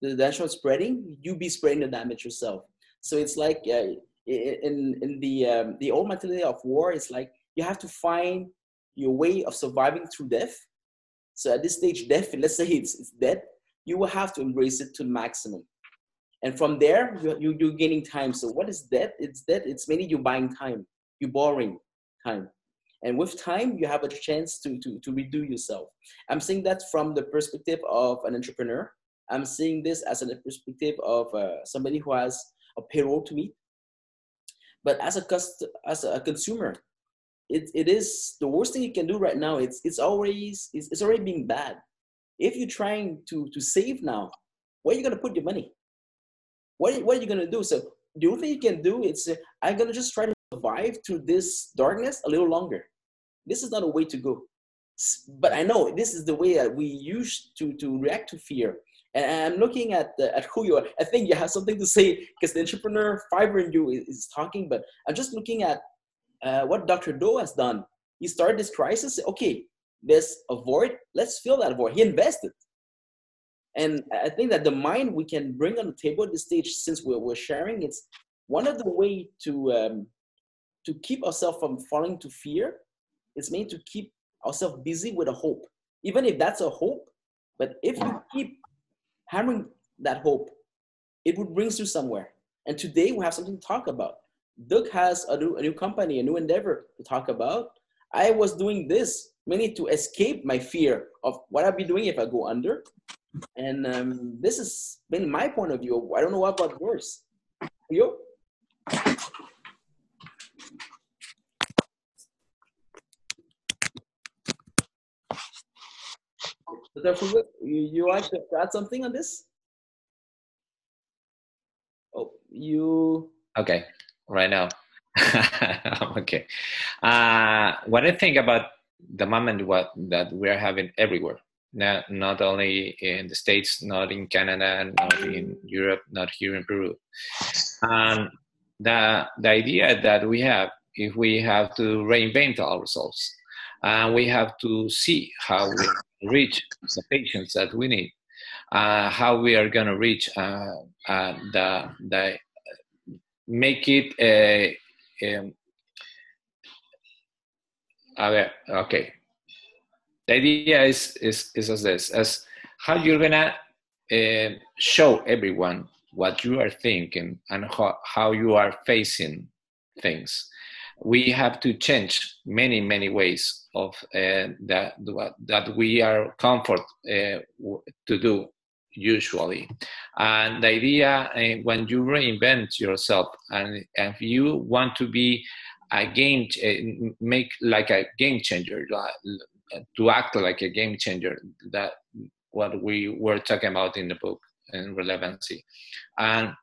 the national spreading, you be spreading the damage yourself. So it's like uh, in in the um, the old mentality of war, it's like you have to find your way of surviving through death. So at this stage, death, let's say it's, it's dead, you will have to embrace it to the maximum. And from there, you, you, you're gaining time. So what is death? It's death. It's mainly you buying time. You're borrowing time. And with time, you have a chance to, to, to redo yourself. I'm saying that from the perspective of an entrepreneur. I'm seeing this as a perspective of uh, somebody who has a payroll to meet. But as a cust- as a consumer, it, it is the worst thing you can do right now. It's it's always it's, it's already being bad. If you're trying to to save now, where are you gonna put your money? What what are you gonna do? So the only thing you can do is uh, I'm gonna just try to survive through this darkness a little longer. This is not a way to go. But I know this is the way that we used to, to react to fear. And I'm looking at, the, at who you are. I think you have something to say because the entrepreneur fiber in you is, is talking, but I'm just looking at uh, what Dr. Doug has done. He started this crisis. Okay, there's a void. Let's fill that void. He invested. And I think that the mind we can bring on the table at this stage, since we're, we're sharing, it's one of the way to um, to keep ourselves from falling to fear it's meant to keep ourselves busy with a hope even if that's a hope but if you keep hammering that hope it would bring you somewhere. And today we have something to talk about. Doug has a new, a new company a new endeavor to talk about. I was doing this mainly to escape my fear of what i'd be doing if i go under. And um, this has been my point of view. I don't know what about yours. You You, you like to add something on this? Oh, you. Okay, right now. okay. Uh, what I think about the moment what that we're having everywhere, not, not only in the States, not in Canada, not in Europe, not here in Peru. And the, the idea that we have, if we have to reinvent ourselves, and we have to see how we reach the patients that we need, uh, how we are going to reach uh, uh, the, the make it a, a okay. The idea is, is, is as this, as how you're to uh, show everyone what you are thinking and how, how you are facing things we have to change many many ways of uh, that that we are comfort uh, to do usually. And the idea uh, when you reinvent yourself and if you want to be a game make like a game changer to act like a game changer that what we were talking about in the book and relevancy. And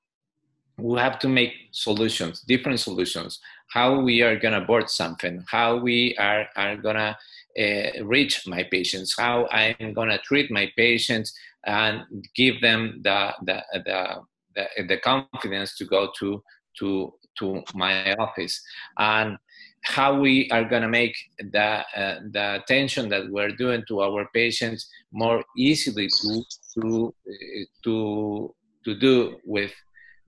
we have to make solutions different solutions how we are going to board something, how we are, are going to uh, reach my patients, how I'm going to treat my patients and give them the, the, the, the, the confidence to go to, to, to my office. And how we are going to make the, uh, the attention that we're doing to our patients more easily to, to, to, to do with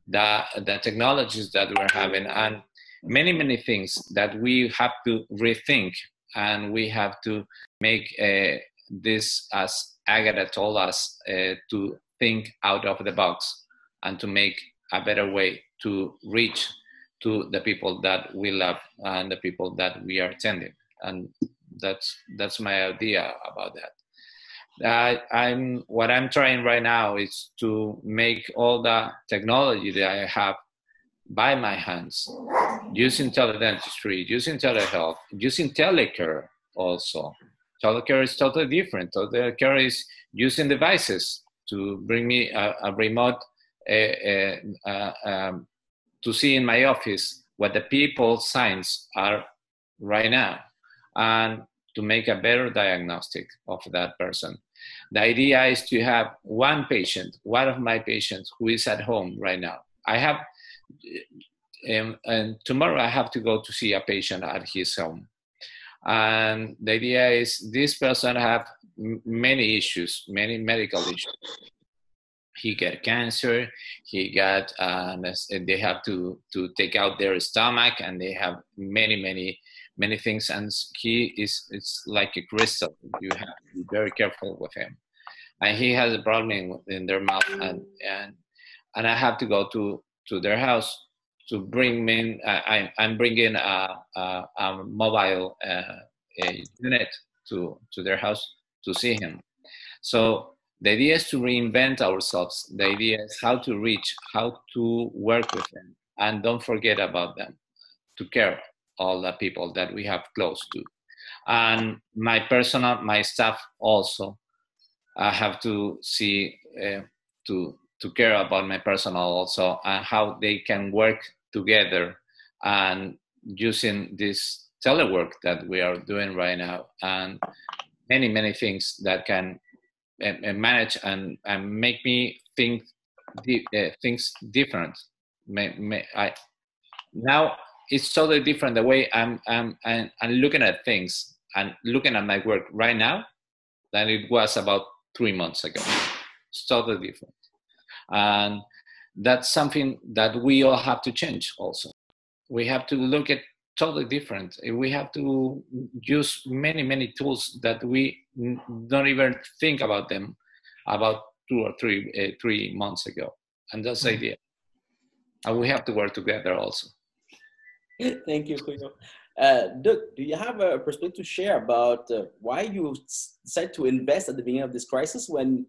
the, the technologies that we're having. And many many things that we have to rethink and we have to make uh, this as Agata told us uh, to think out of the box and to make a better way to reach to the people that we love and the people that we are attending. And that's that's my idea about that. I'm what I'm trying right now is to make all the technology that I have by my hands, using teledentistry, using telehealth, using telecare also. Telecare is totally different. Telecare is using devices to bring me a, a remote uh, uh, um, to see in my office what the people signs are right now and to make a better diagnostic of that person. The idea is to have one patient, one of my patients who is at home right now. I have, um, and tomorrow I have to go to see a patient at his home. And the idea is this person have many issues, many medical issues. He got cancer. He got uh, they have to to take out their stomach, and they have many many many things. And he is it's like a crystal. You have to be very careful with him. And he has a problem in their mouth, and and and I have to go to to their house to bring in. I, I'm bringing a, a, a mobile uh, a unit to to their house to see him. So the idea is to reinvent ourselves. The idea is how to reach, how to work with them, and don't forget about them, to care all the people that we have close to. And my personal, my staff also, I have to see uh, to to care about my personal also and how they can work together and using this telework that we are doing right now and many many things that can uh, manage and, and make me think di- uh, things different. May, may, I, now it's totally different the way I'm, I'm, I'm, I'm looking at things and looking at my work right now than it was about three months ago. It's totally different and that's something that we all have to change also we have to look at totally different. We have to use many, many tools that we don't even think about them about two or three uh, three months ago, and that's the mm-hmm. idea. And we have to work together also. Thank you, Julio. Uh, Doug, do you have a perspective to share about uh, why you decided to invest at the beginning of this crisis when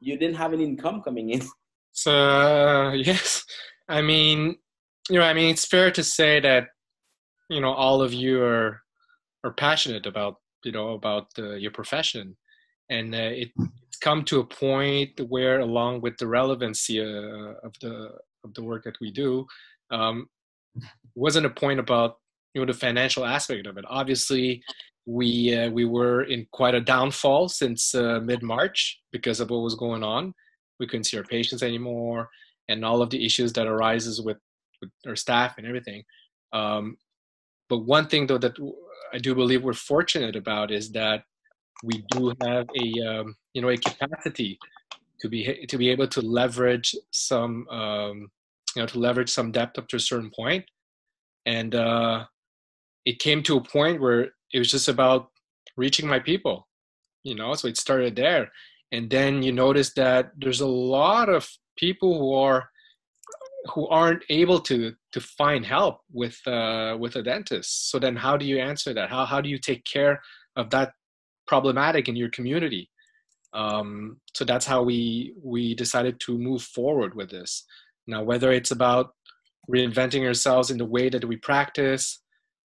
you didn't have any income coming in? So uh, yes, I mean, you know, I mean, it's fair to say that you know all of you are are passionate about you know about uh, your profession. And uh, it, it's come to a point where along with the relevancy uh, of the of the work that we do um, wasn't a point about you know the financial aspect of it. Obviously we uh, we were in quite a downfall since uh, mid march because of what was going on we couldn't see our patients anymore and all of the issues that arises with with our staff and everything um, but one thing though that I do believe we're fortunate about is that we do have a um, you know a capacity to be to be able to leverage some um, you know to leverage some depth up to a certain point, and uh, it came to a point where it was just about reaching my people, you know. So it started there, and then you notice that there's a lot of people who are who aren't able to to find help with uh, with a dentist. So then, how do you answer that? How how do you take care of that problematic in your community? Um, so that's how we we decided to move forward with this. Now, whether it's about reinventing ourselves in the way that we practice,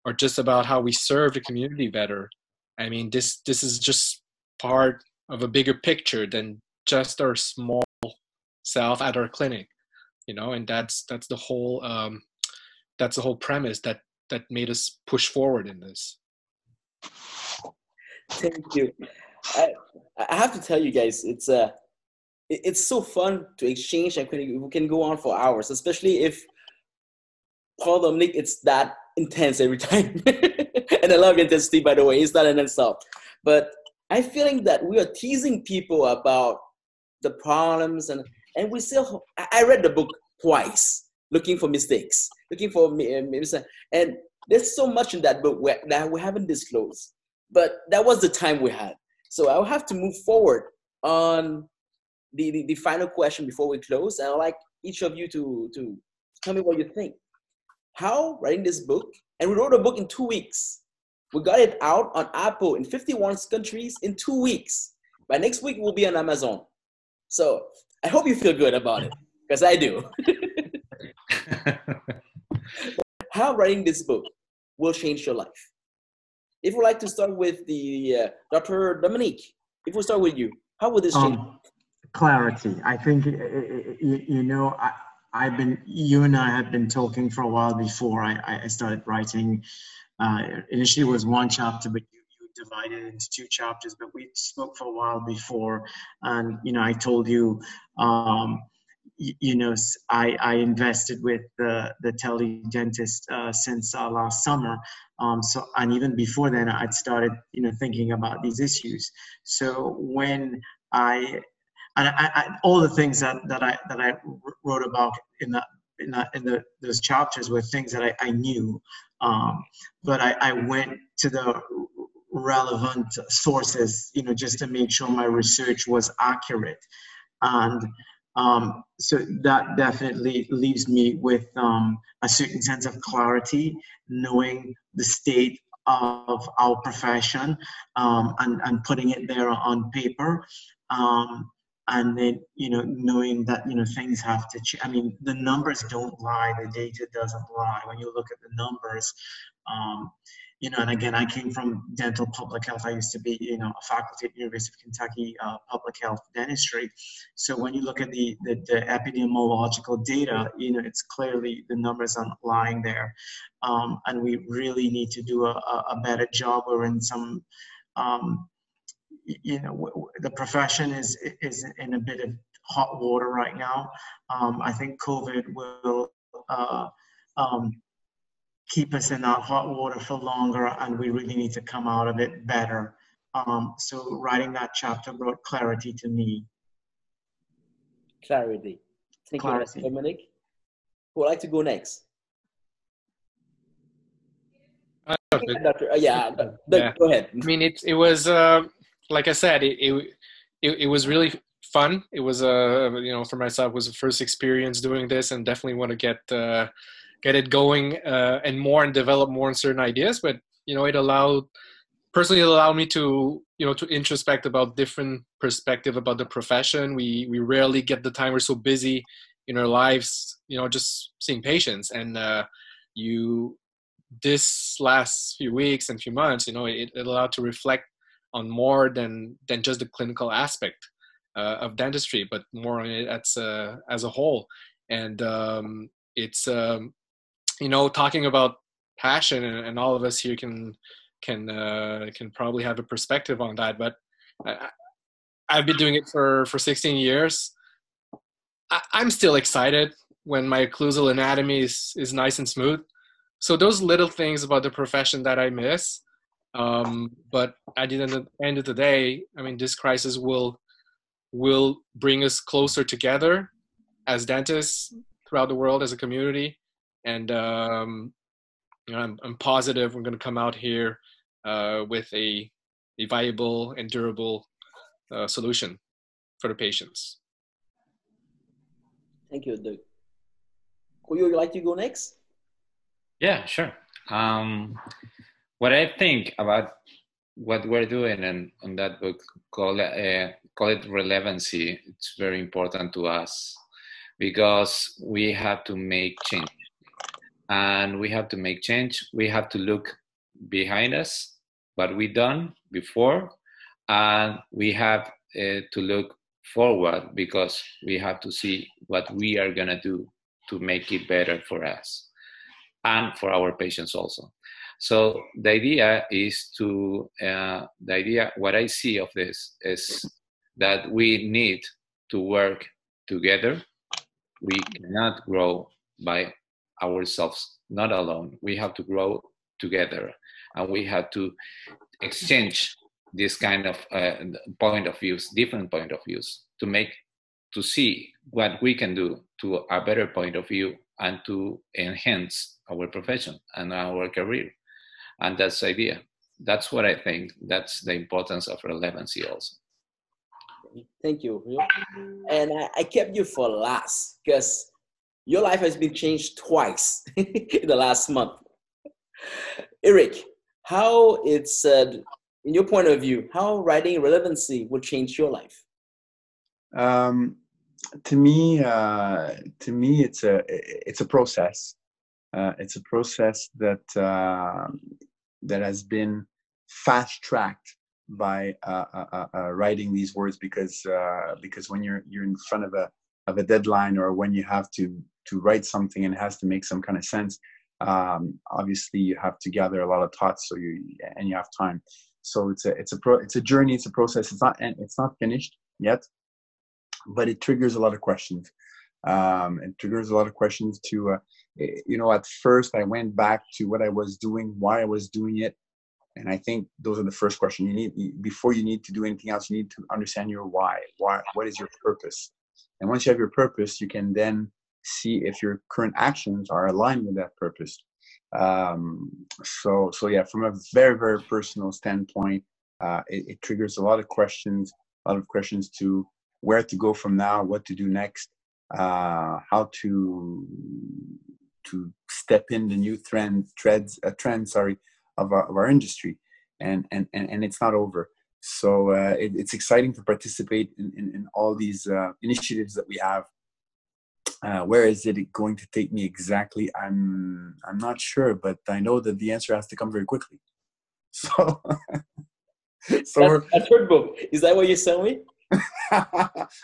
or just about how we serve the community better, I mean, this this is just part of a bigger picture than just our small self at our clinic you know and that's that's the whole um that's the whole premise that that made us push forward in this. Thank you. I i have to tell you guys it's uh it's so fun to exchange and we can go on for hours especially if paul dominic it's that intense every time. And i love intensity by the way. It's not an insult but i'm feeling that we are teasing people about the problems and and we still i read the book twice looking for mistakes looking for uh, and there's so much in that book that we haven't disclosed but that was the time we had so i'll have to move forward on the, the, the final question before we close and i'd like each of you to to tell me what you think how writing this book, and we wrote a book in two weeks. We got it out on Apple in 51 countries in two weeks. By next week, we'll be on Amazon. So I hope you feel good about it, because I do. how writing this book will change your life. If we like to start with the uh, Dr. Dominique, if we start with you, how would this change? Um, clarity. I think you, you know I, I've been you and I have been talking for a while before I, I started writing. Uh, initially, it was one chapter, but you, you divided it into two chapters. But we spoke for a while before, and you know I told you. Um, you know, I, I invested with the, the tele dentist uh, since uh, last summer. Um, so, and even before then, I'd started, you know, thinking about these issues. So when I, and I, I, all the things that, that I that I wrote about in the in, the, in the, those chapters were things that I, I knew, um, but I, I went to the relevant sources, you know, just to make sure my research was accurate, and um, so that definitely leaves me with um, a certain sense of clarity, knowing the state of our profession um, and, and putting it there on paper. Um, and then, you know, knowing that, you know, things have to change. I mean, the numbers don't lie, the data doesn't lie. When you look at the numbers, um, you know, and again, I came from dental public health. I used to be, you know, a faculty at University of Kentucky uh, public health dentistry. So when you look at the, the, the, epidemiological data, you know, it's clearly the numbers are lying there. Um, and we really need to do a, a better job. We're in some, um, you know, the profession is, is in a bit of hot water right now. Um, I think COVID will, uh, um, keep us in that hot water for longer and we really need to come out of it better. Um, so writing that chapter brought clarity to me. Clarity. Thank clarity. you, Dominic. Who would like to go next? Uh, Doctor, yeah, yeah, go ahead. I mean, it, it was, uh, like I said, it, it, it, it was really fun. It was, uh, you know, for myself, was the first experience doing this and definitely want to get, uh, get it going uh, and more and develop more in certain ideas. But you know, it allowed personally it allowed me to you know to introspect about different perspective about the profession. We we rarely get the time. We're so busy in our lives, you know, just seeing patients and uh, you this last few weeks and few months, you know, it, it allowed to reflect on more than than just the clinical aspect uh, of dentistry, but more on it as a, as a whole. And um, it's um, you know talking about passion and, and all of us here can can uh, can probably have a perspective on that but I, i've been doing it for for 16 years I, i'm still excited when my occlusal anatomy is is nice and smooth so those little things about the profession that i miss um, but at the end of the day i mean this crisis will will bring us closer together as dentists throughout the world as a community and um, you know, I'm, I'm positive we're going to come out here uh, with a, a viable and durable uh, solution for the patients. Thank you, Doug. Would you like to go next? Yeah, sure. Um, what I think about what we're doing in, in that book, call, uh, call it relevancy, it's very important to us because we have to make change and we have to make change. We have to look behind us, what we done before, and we have uh, to look forward because we have to see what we are gonna do to make it better for us and for our patients also. So the idea is to uh, the idea. What I see of this is that we need to work together. We cannot grow by ourselves, not alone. We have to grow together and we have to exchange this kind of uh, point of views, different point of views to make, to see what we can do to a better point of view and to enhance our profession and our career. And that's the idea. That's what I think. That's the importance of relevancy also. Thank you. And I, I kept you for last because your life has been changed twice in the last month. Eric, how it's uh, in your point of view, how writing relevancy will change your life? Um, to me, uh, to me, it's a it's a process. Uh, it's a process that uh, that has been fast tracked by uh, uh, uh, uh, writing these words because because when you're you're in front of a of a deadline or when you have to to write something and it has to make some kind of sense um, obviously you have to gather a lot of thoughts so you and you have time. So it's a it's a pro it's a journey it's a process. It's not it's not finished yet but it triggers a lot of questions um, it triggers a lot of questions to uh, you know at first i went back to what i was doing why i was doing it. And i think those are the first questions you need before you need to do anything else you need to understand your why why what is your purpose? And once you have your purpose you can then see if your current actions are aligned with that purpose. Um, so so yeah from a very very personal standpoint uh, it, it, triggers a lot of questions a lot of questions to where to go from now what to do next uh, how to to step in the new trend trends uh, trend sorry of our, of our industry and, and and and it's not over so uh, it, it's exciting to participate in, in, in all these uh, initiatives that we have uh, where is it going to take me exactly? I'm I'm not sure, but I know that the answer has to come very quickly. So, so a third book. Is that what you're selling?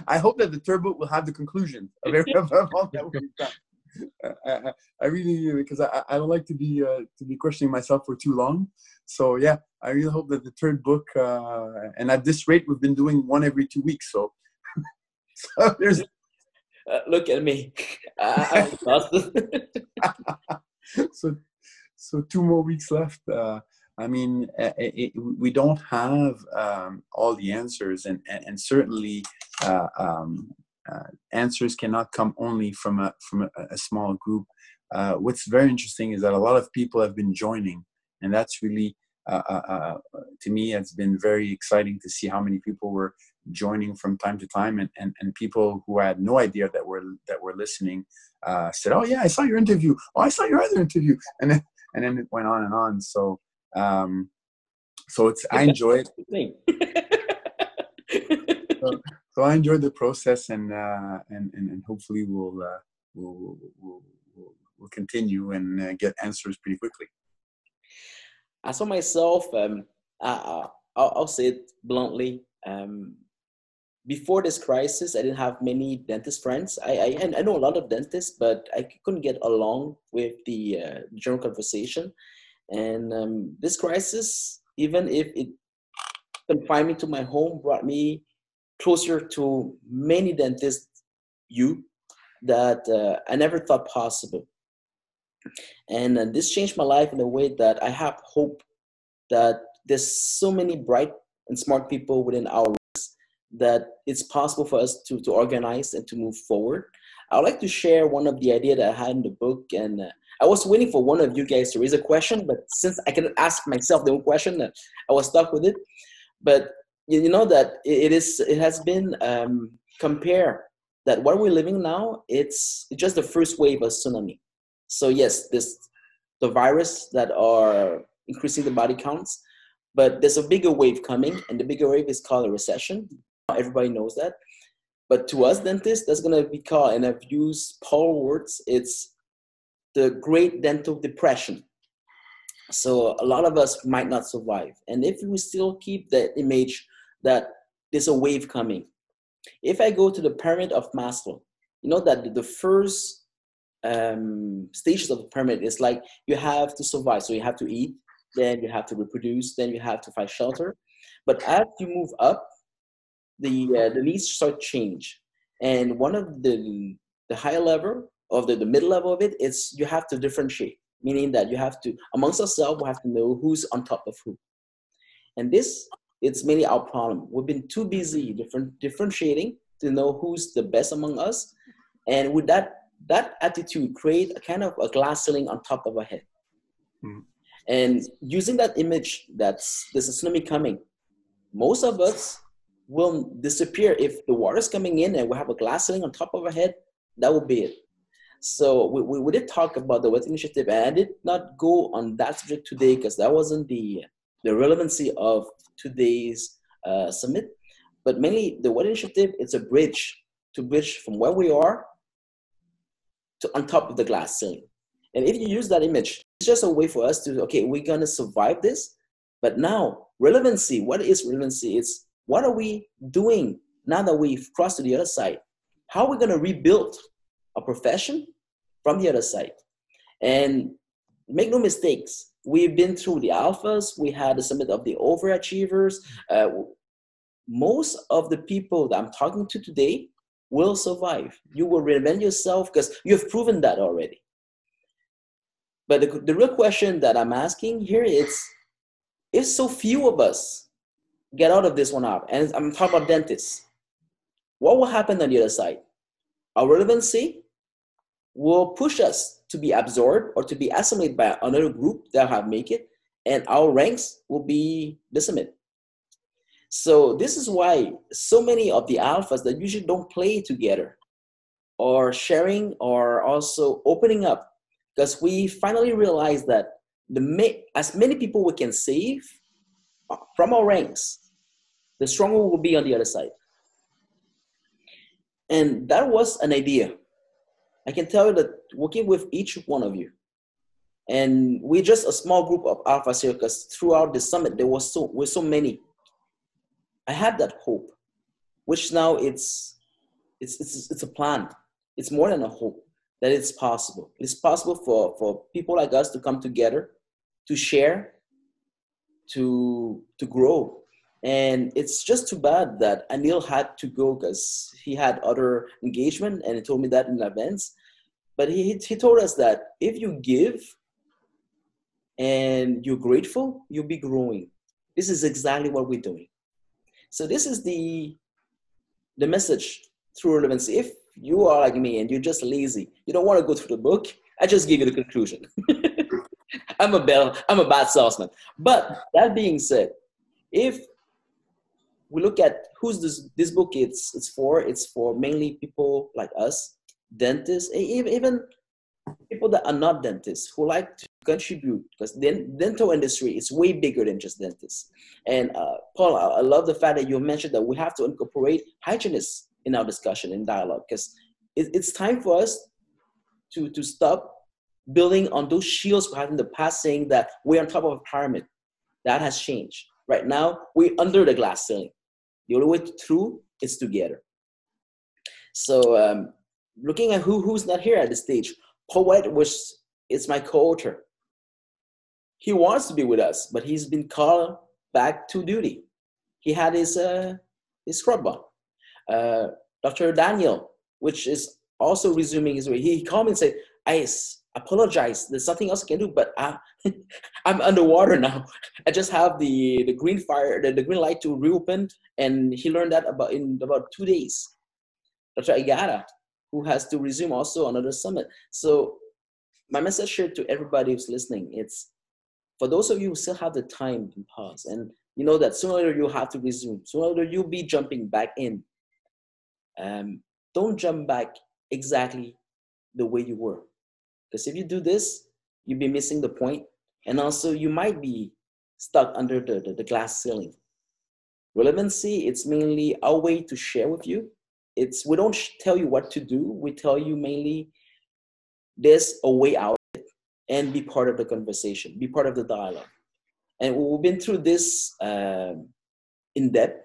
I hope that the third book will have the conclusion of, every, of all that we've done. I, I, really because I, I don't like to be uh, to be questioning myself for too long. So yeah, I really hope that the third book uh, and at this rate we've been doing one every two weeks. So, so there's uh, look at me. So, so two more weeks left. Uh, I mean, uh, it, we don't have um, all the answers, and and, and certainly uh, um, uh, answers cannot come only from a from a, a small group. Uh, what's very interesting is that a lot of people have been joining, and that's really to me it's been very exciting to see how many people were joining from time to time and, and, and people who had no idea that were that were listening uh, said oh yeah i saw your interview. Oh i saw your other interview. And then and then it went on and on. So um so it's i enjoy it so, so, i enjoyed the process and uh and and, and hopefully we'll uh we'll we'll, we'll, we'll continue and uh, get answers pretty quickly as for myself um uh, I'll, I'll say it bluntly um, before this crisis, I didn't have many dentist friends. I, I, I know a lot of dentists, but I couldn't get along with the uh, general conversation. And um, this crisis, even if it confined me to my home, brought me closer to many dentists, you, that uh, I never thought possible. And uh, this changed my life in a way that I have hope that there's so many bright and smart people within our that it's possible for us to, to organize and to move forward. I would like to share one of the idea that I had in the book, and uh, I was waiting for one of you guys to raise a question, but since I can ask myself the question, I was stuck with it. But you know that it is it has been um, compare that what we're living now it's just the first wave of tsunami. So yes, this the virus that are increasing the body counts, but there's a bigger wave coming, and the bigger wave is called a recession everybody knows that. But to us dentists, that's gonna be called, and I've used Paul words, it's the Great Dental Depression. So a lot of us might not survive. And if we still keep that image that there's a wave coming, if I go to the pyramid of Maslow, you know that the first um, stages of the pyramid is like you have to survive. So you have to eat, then you have to reproduce, then you have to find shelter. But as you move up, the uh, the needs start change and one of the the higher level of the, the middle level of it, it is you have to differentiate meaning that you have to amongst ourselves we have to know who's on top of who. And this it's mainly our problem. We've been too busy different differentiating to know who's the best among us. And with that that attitude create a kind of a glass ceiling on top of our head. Mm. and using that image that's there's a tsunami coming most of us will disappear. If the water's coming in and we have a glass ceiling on top of our head that will be it So we, we, we did talk about the Ouellette Initiative, and I did not go on that subject today because that wasn't the the relevancy of today's uh, summit. But mainly, the Ouellette Initiative it's a bridge to bridge from where we are to on top of the glass ceiling. And if you use that image, it's just a way for us to okay, we're gonna survive this. But now, relevancy. What is relevancy? It's what are we doing now that we've crossed to the other side? How are we gonna rebuild a profession from the other side. And make no mistakes, we've been through the alphas, we had the summit of the overachievers. Uh, most of the people that I'm talking to today will survive. You will reinvent yourself because you've proven that already. But the, the real question that I'm asking here is if so few of us get out of this one up, and I'm talking about dentists, what will happen on the other side? Our relevancy will push us to be absorbed or to be assimilated by another group that have make it, and our ranks will be decimated. So this is why so many of the alphas that usually don't play together or sharing or also opening up because we finally realize that the as many people we can save uh, from our ranks, the stronger we'll be on the other side. And that was an idea I can tell you that working with each one of you, and we're just a small group of Alpha Circus throughout the summit. There was so were so many. I had that hope, which now it's it's it's it's a plan. It's more than a hope that it's possible. It's possible for for people like us to come together, to share, to to grow, and it's just too bad that Anil had to go because he had other engagement and he told me that in advance. But he, he told us that if you give and you're grateful, you'll be growing. This is exactly what we're doing. So this is the the message through relevancy. If you are like me and you're just lazy, you don't want to go through the book, I just give you the conclusion. I'm a bell, I'm a bad salesman. But that being said, if we look at who's this this book it's it's for it's for mainly people like us dentists even people that are not dentists who like to contribute because the dental industry is way bigger than just dentists. And uh, paul I, love the fact that you mentioned that we have to incorporate hygienists in our discussion and dialogue because it, it's time for us to to stop building on those shields we had in the past saying that we're on top of a pyramid. That has changed. Right now we're under the glass ceiling the only way to through is together. So um, looking at who who's not here at the stage, Poet was is my co-author. He wants to be with us, but he's been called back to duty. He had his uh, his scrub. Uh, Dr. Daniel, which is also resuming his way. He called me and said, "I apologize. There's nothing else I can do, but I, I'm underwater now. I just have the, the green fire, the, the green light to reopen, and he learned that about in about two days. Dr. Igata, who has to resume also another summit. So my message here to everybody who's listening, it's for those of you who still have the time and pause, and you know that sooner or later you'll have to resume, sooner or later you'll be jumping back in. Um, don't jump back exactly the way you were because if you do this, you'll be missing the point, and also you might be stuck under the, the, the glass ceiling. Relevancy, it's mainly our way to share with you. It's we don't tell you what to do. We tell you mainly there's a way out and be part of the conversation, be part of the dialogue. And we've been through this um, in depth.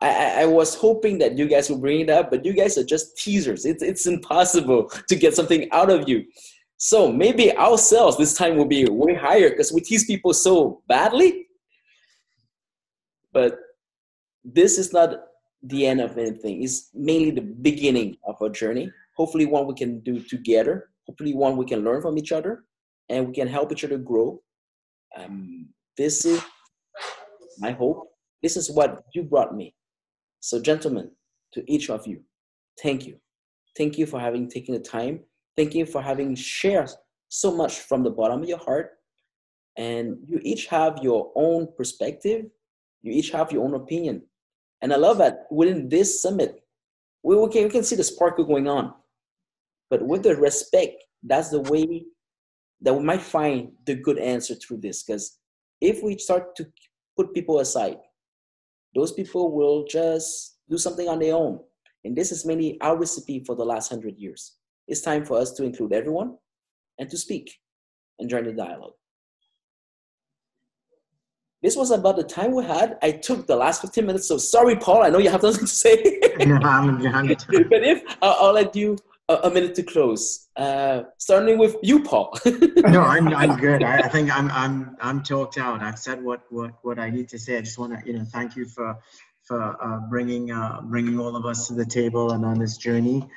I, I, was hoping that you guys would bring it up, but you guys are just teasers. It's, it's impossible to get something out of you. So maybe our sales this time will be way higher because we tease people so badly. But this is not the end of anything. It's mainly the beginning of our journey. Hopefully, one we can do together. Hopefully, one we can learn from each other and we can help each other grow. Um, this is my hope. This is what you brought me. So, gentlemen, to each of you, thank you. Thank you for having taken the time Thank you for having shared so much from the bottom of your heart. And you each have your own perspective, you each have your own opinion. And I love that within this summit, we, can, we can see the sparkle going on. but with the respect, that's the way that we might find the good answer through this. Because if we start to put people aside, those people will just do something on their own. And this is mainly our recipe for the last hundred years. It's time for us to include everyone and to speak and join the dialogue. This was about the time we had. I took the last 15 minutes, so sorry, Paul. I know you have nothing to say. no, I'm, I'm but if I'll, I'll let you a, a, minute to close, uh, starting with you, Paul. no, I'm, I'm good. I, I, think I'm I'm I'm talked out. I've said what what what I need to say. I just want to you know thank you for for uh, bringing uh, bringing all of us to the table and on this journey.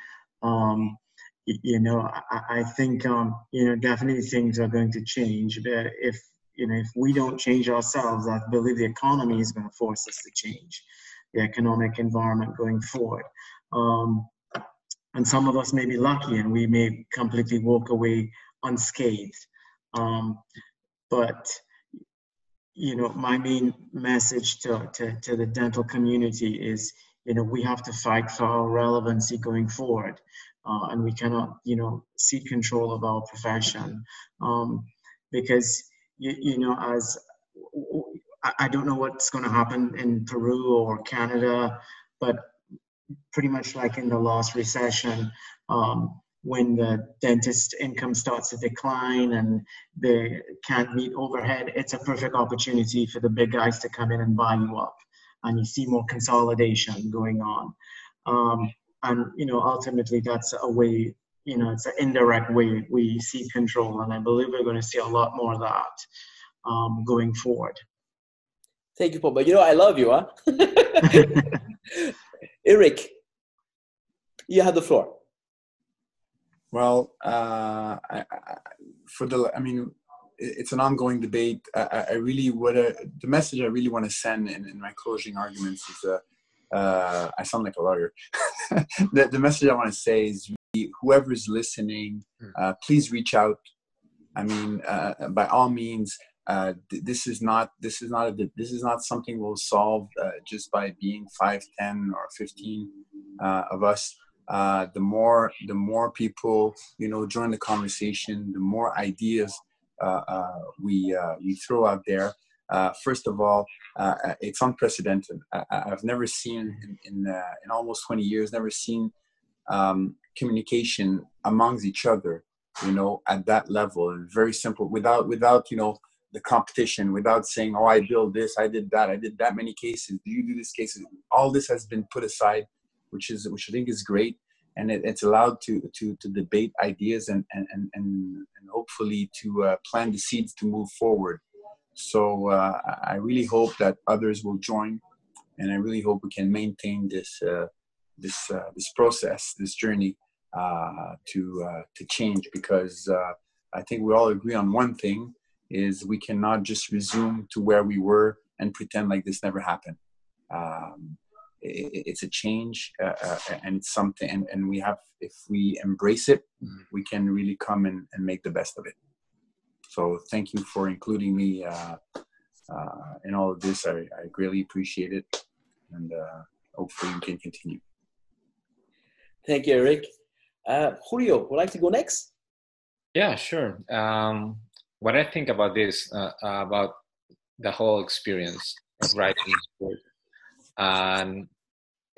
Um, you know, I, I think um, you know definitely things are going to change. But if you know, if we don't change ourselves, I believe the economy is going to force us to change the economic environment going forward. Um, and some of us may be lucky and we may completely walk away unscathed. Um, but you know, my main message to, to, to the dental community is, you know, we have to fight for our relevancy going forward. Uh, and we cannot, you know, seek control of our profession. Um, because you, you know, as I don't know what's going to happen in Peru or Canada, but pretty much like in the last recession, um, when the dentist income starts to decline and they can't meet overhead, it's a perfect opportunity for the big guys to come in and buy you up. And you see more consolidation going on. Um, and, you know, ultimately that's a way you know, it's an indirect way we see control. And I believe we're going to see a lot more of that um, going forward. Thank you, Paul. But you know, I love you, huh? Eric, you have the floor. Well, uh, I, I, for the, I mean, it's an ongoing debate. I, I really would, the message I really want to send in, in my closing arguments is, uh, uh, I sound like a lawyer. the, the message I want to say is whoever is listening, hmm. uh, please reach out. I mean, uh, by all means, uh, th- this is not this is not a, this is not something we'll solve uh, just by being five, ten, or fifteen uh, of us. Uh, the more the more people you know join the conversation, the more ideas we we throw out there. First of all, it's unprecedented. I, have never seen in in, in almost 20 years, never seen um, communication amongst each other you know at that level. And very simple without without you know the competition without saying oh i built this i did that i did that many cases do you do this cases. All this has been put aside which is which i think is great. And it, it's allowed to to to debate ideas and and and, and hopefully to uh, plant the seeds to move forward so uh, i really hope that others will join and i really hope we can maintain this uh, this uh, this process this journey uh, to uh, to change because uh, I think we all agree on one thing is we cannot just resume to where we were and pretend like this never happened. Um, it, it's a change and it's something and, and we have if we embrace it mm-hmm. we can really come and, and make the best of it so thank you for including me uh, in all of this I, I greatly appreciate it and hopefully we can continue thank you eric uh, Julio, would like to go next? Yeah, sure. Um, what I think about this, uh, about the whole experience of writing this book, and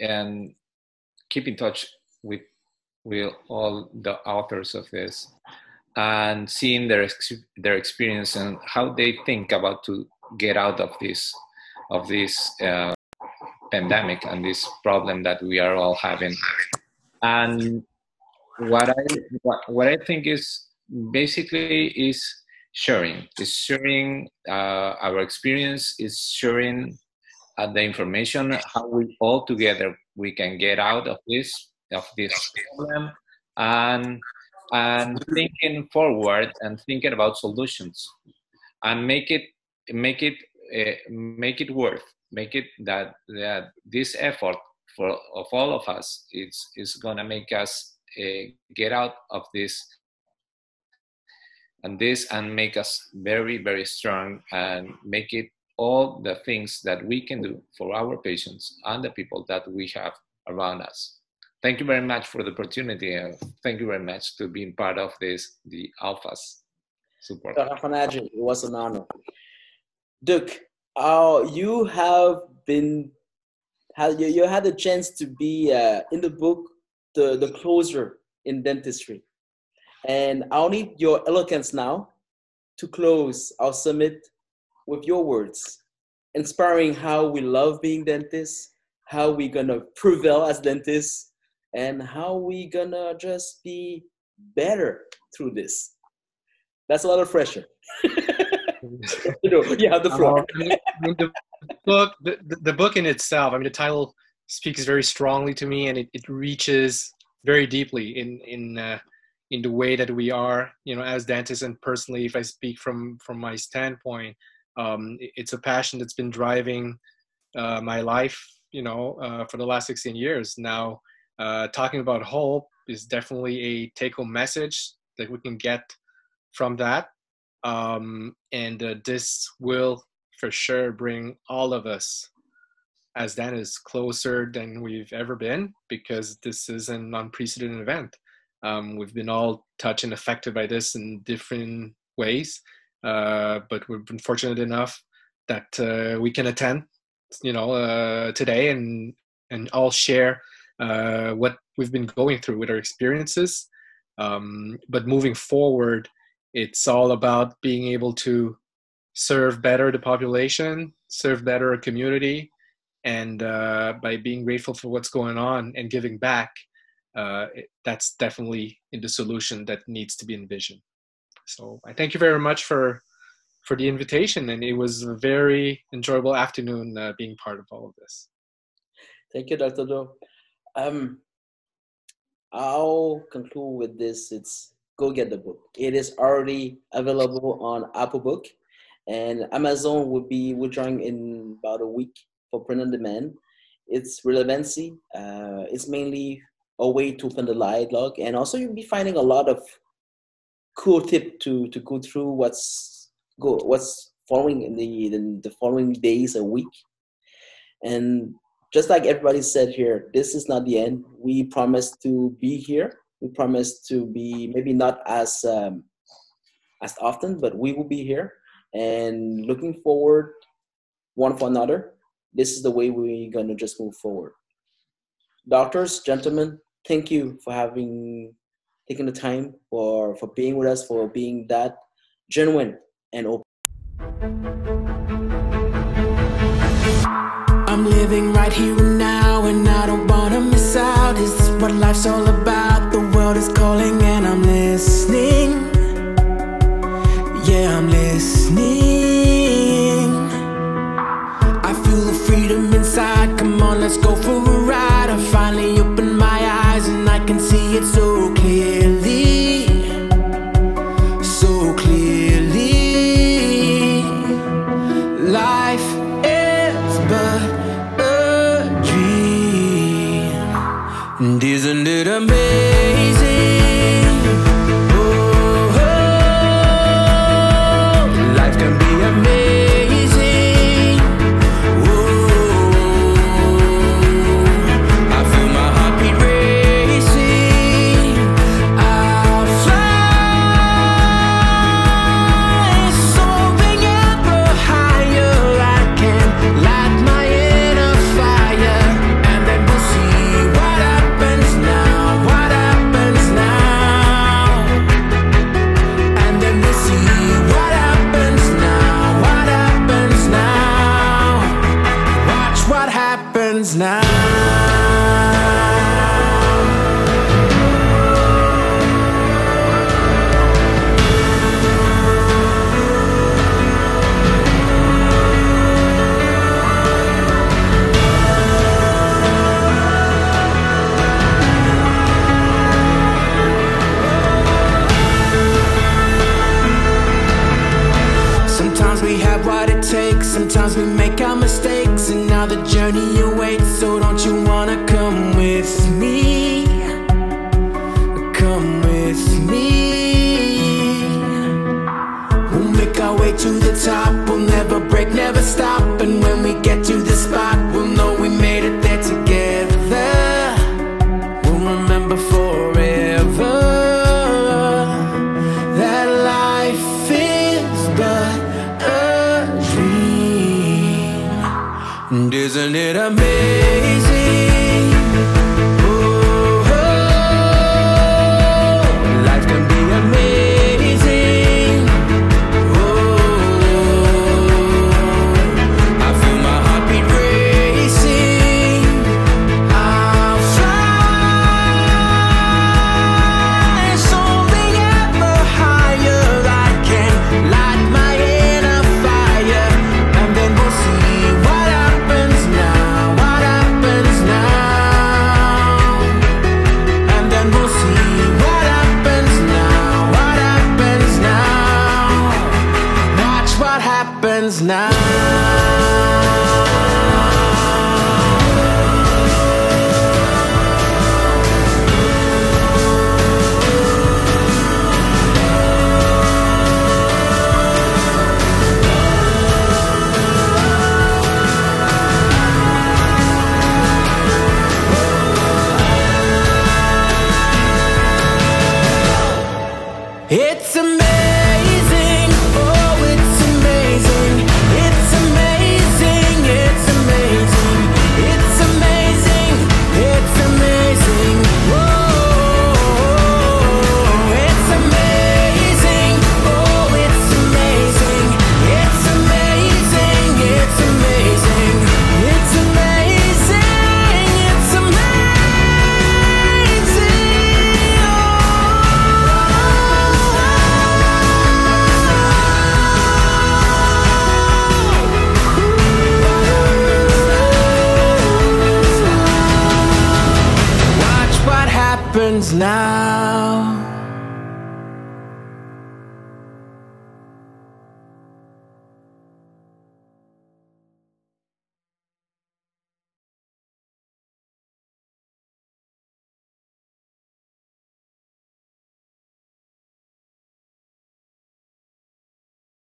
and keep in touch with with all the authors of this, and seeing their their experience and how they think about to get out of this of this uh, pandemic and this problem that we are all having, and what I what, what I think is basically is sharing is sharing uh, our experience is sharing uh, the information how we all together we can get out of this of this problem. And and thinking forward and thinking about solutions and make it make it uh, make it worth make it that that this effort for of all of us is is gonna make us uh, get out of this and this and make us very very strong and make it all the things that we can do for our patients and the people that we have around us thank you very much for the opportunity. and thank you very much to being part of this, the Alphas support. it was an honor. Doug, uh, you have been, you, had a chance to be uh, in the book, the, the closer in dentistry. And I'll need your eloquence now to close our summit with your words, inspiring how we love being dentists, how we're gonna prevail as dentists, and how we gonna just be better through this. That's a lot of pressure. have the floor. Mean, the book, the, the book in itself. I mean, the title speaks very strongly to me, and it, it reaches very deeply in in uh, in the way that we are, you know, as dentists. And personally, if I speak from from my standpoint, um, it's a passion that's been driving uh, my life, you know, uh, for the last 16 years. Now, uh, talking about hope is definitely a take-home message that we can get from that, um, and uh, this will for sure bring all of us as dentists closer than we've ever been because this is an unprecedented event. Um, we've been all touched and affected by this in different ways, uh, but we've been fortunate enough that uh, we can attend, you know, uh, today and and all share uh, what we've been going through with our experiences. Um, but moving forward, it's all about being able to serve better the population, serve better a community, and uh, by being grateful for what's going on and giving back uh, that's definitely in the solution that needs to be envisioned. So I thank you very much for for the invitation, and it was a very enjoyable afternoon uh, being part of all of this. Thank you, Dr. Do. Um, I'll conclude with this. It's go get the book. It is already available on Apple Book, and Amazon will be withdrawing in about a week for print on demand. Its relevancy, uh, it's mainly a way to open the dialogue and also you'll be finding a lot of cool tip to to go through what's go what's following in the, the the following days a week and just like everybody said here this is not the end. We promise to be here. We promise to be maybe not as um, as often but we will be here. And looking forward one for another this is the way we're to just move forward. Doctors gentlemen thank you for having taken the time for for being with us for being that genuine and open i'm living right here and now and i don't want to miss out. Is this what life's all about? The world is calling and i'm listening And isn't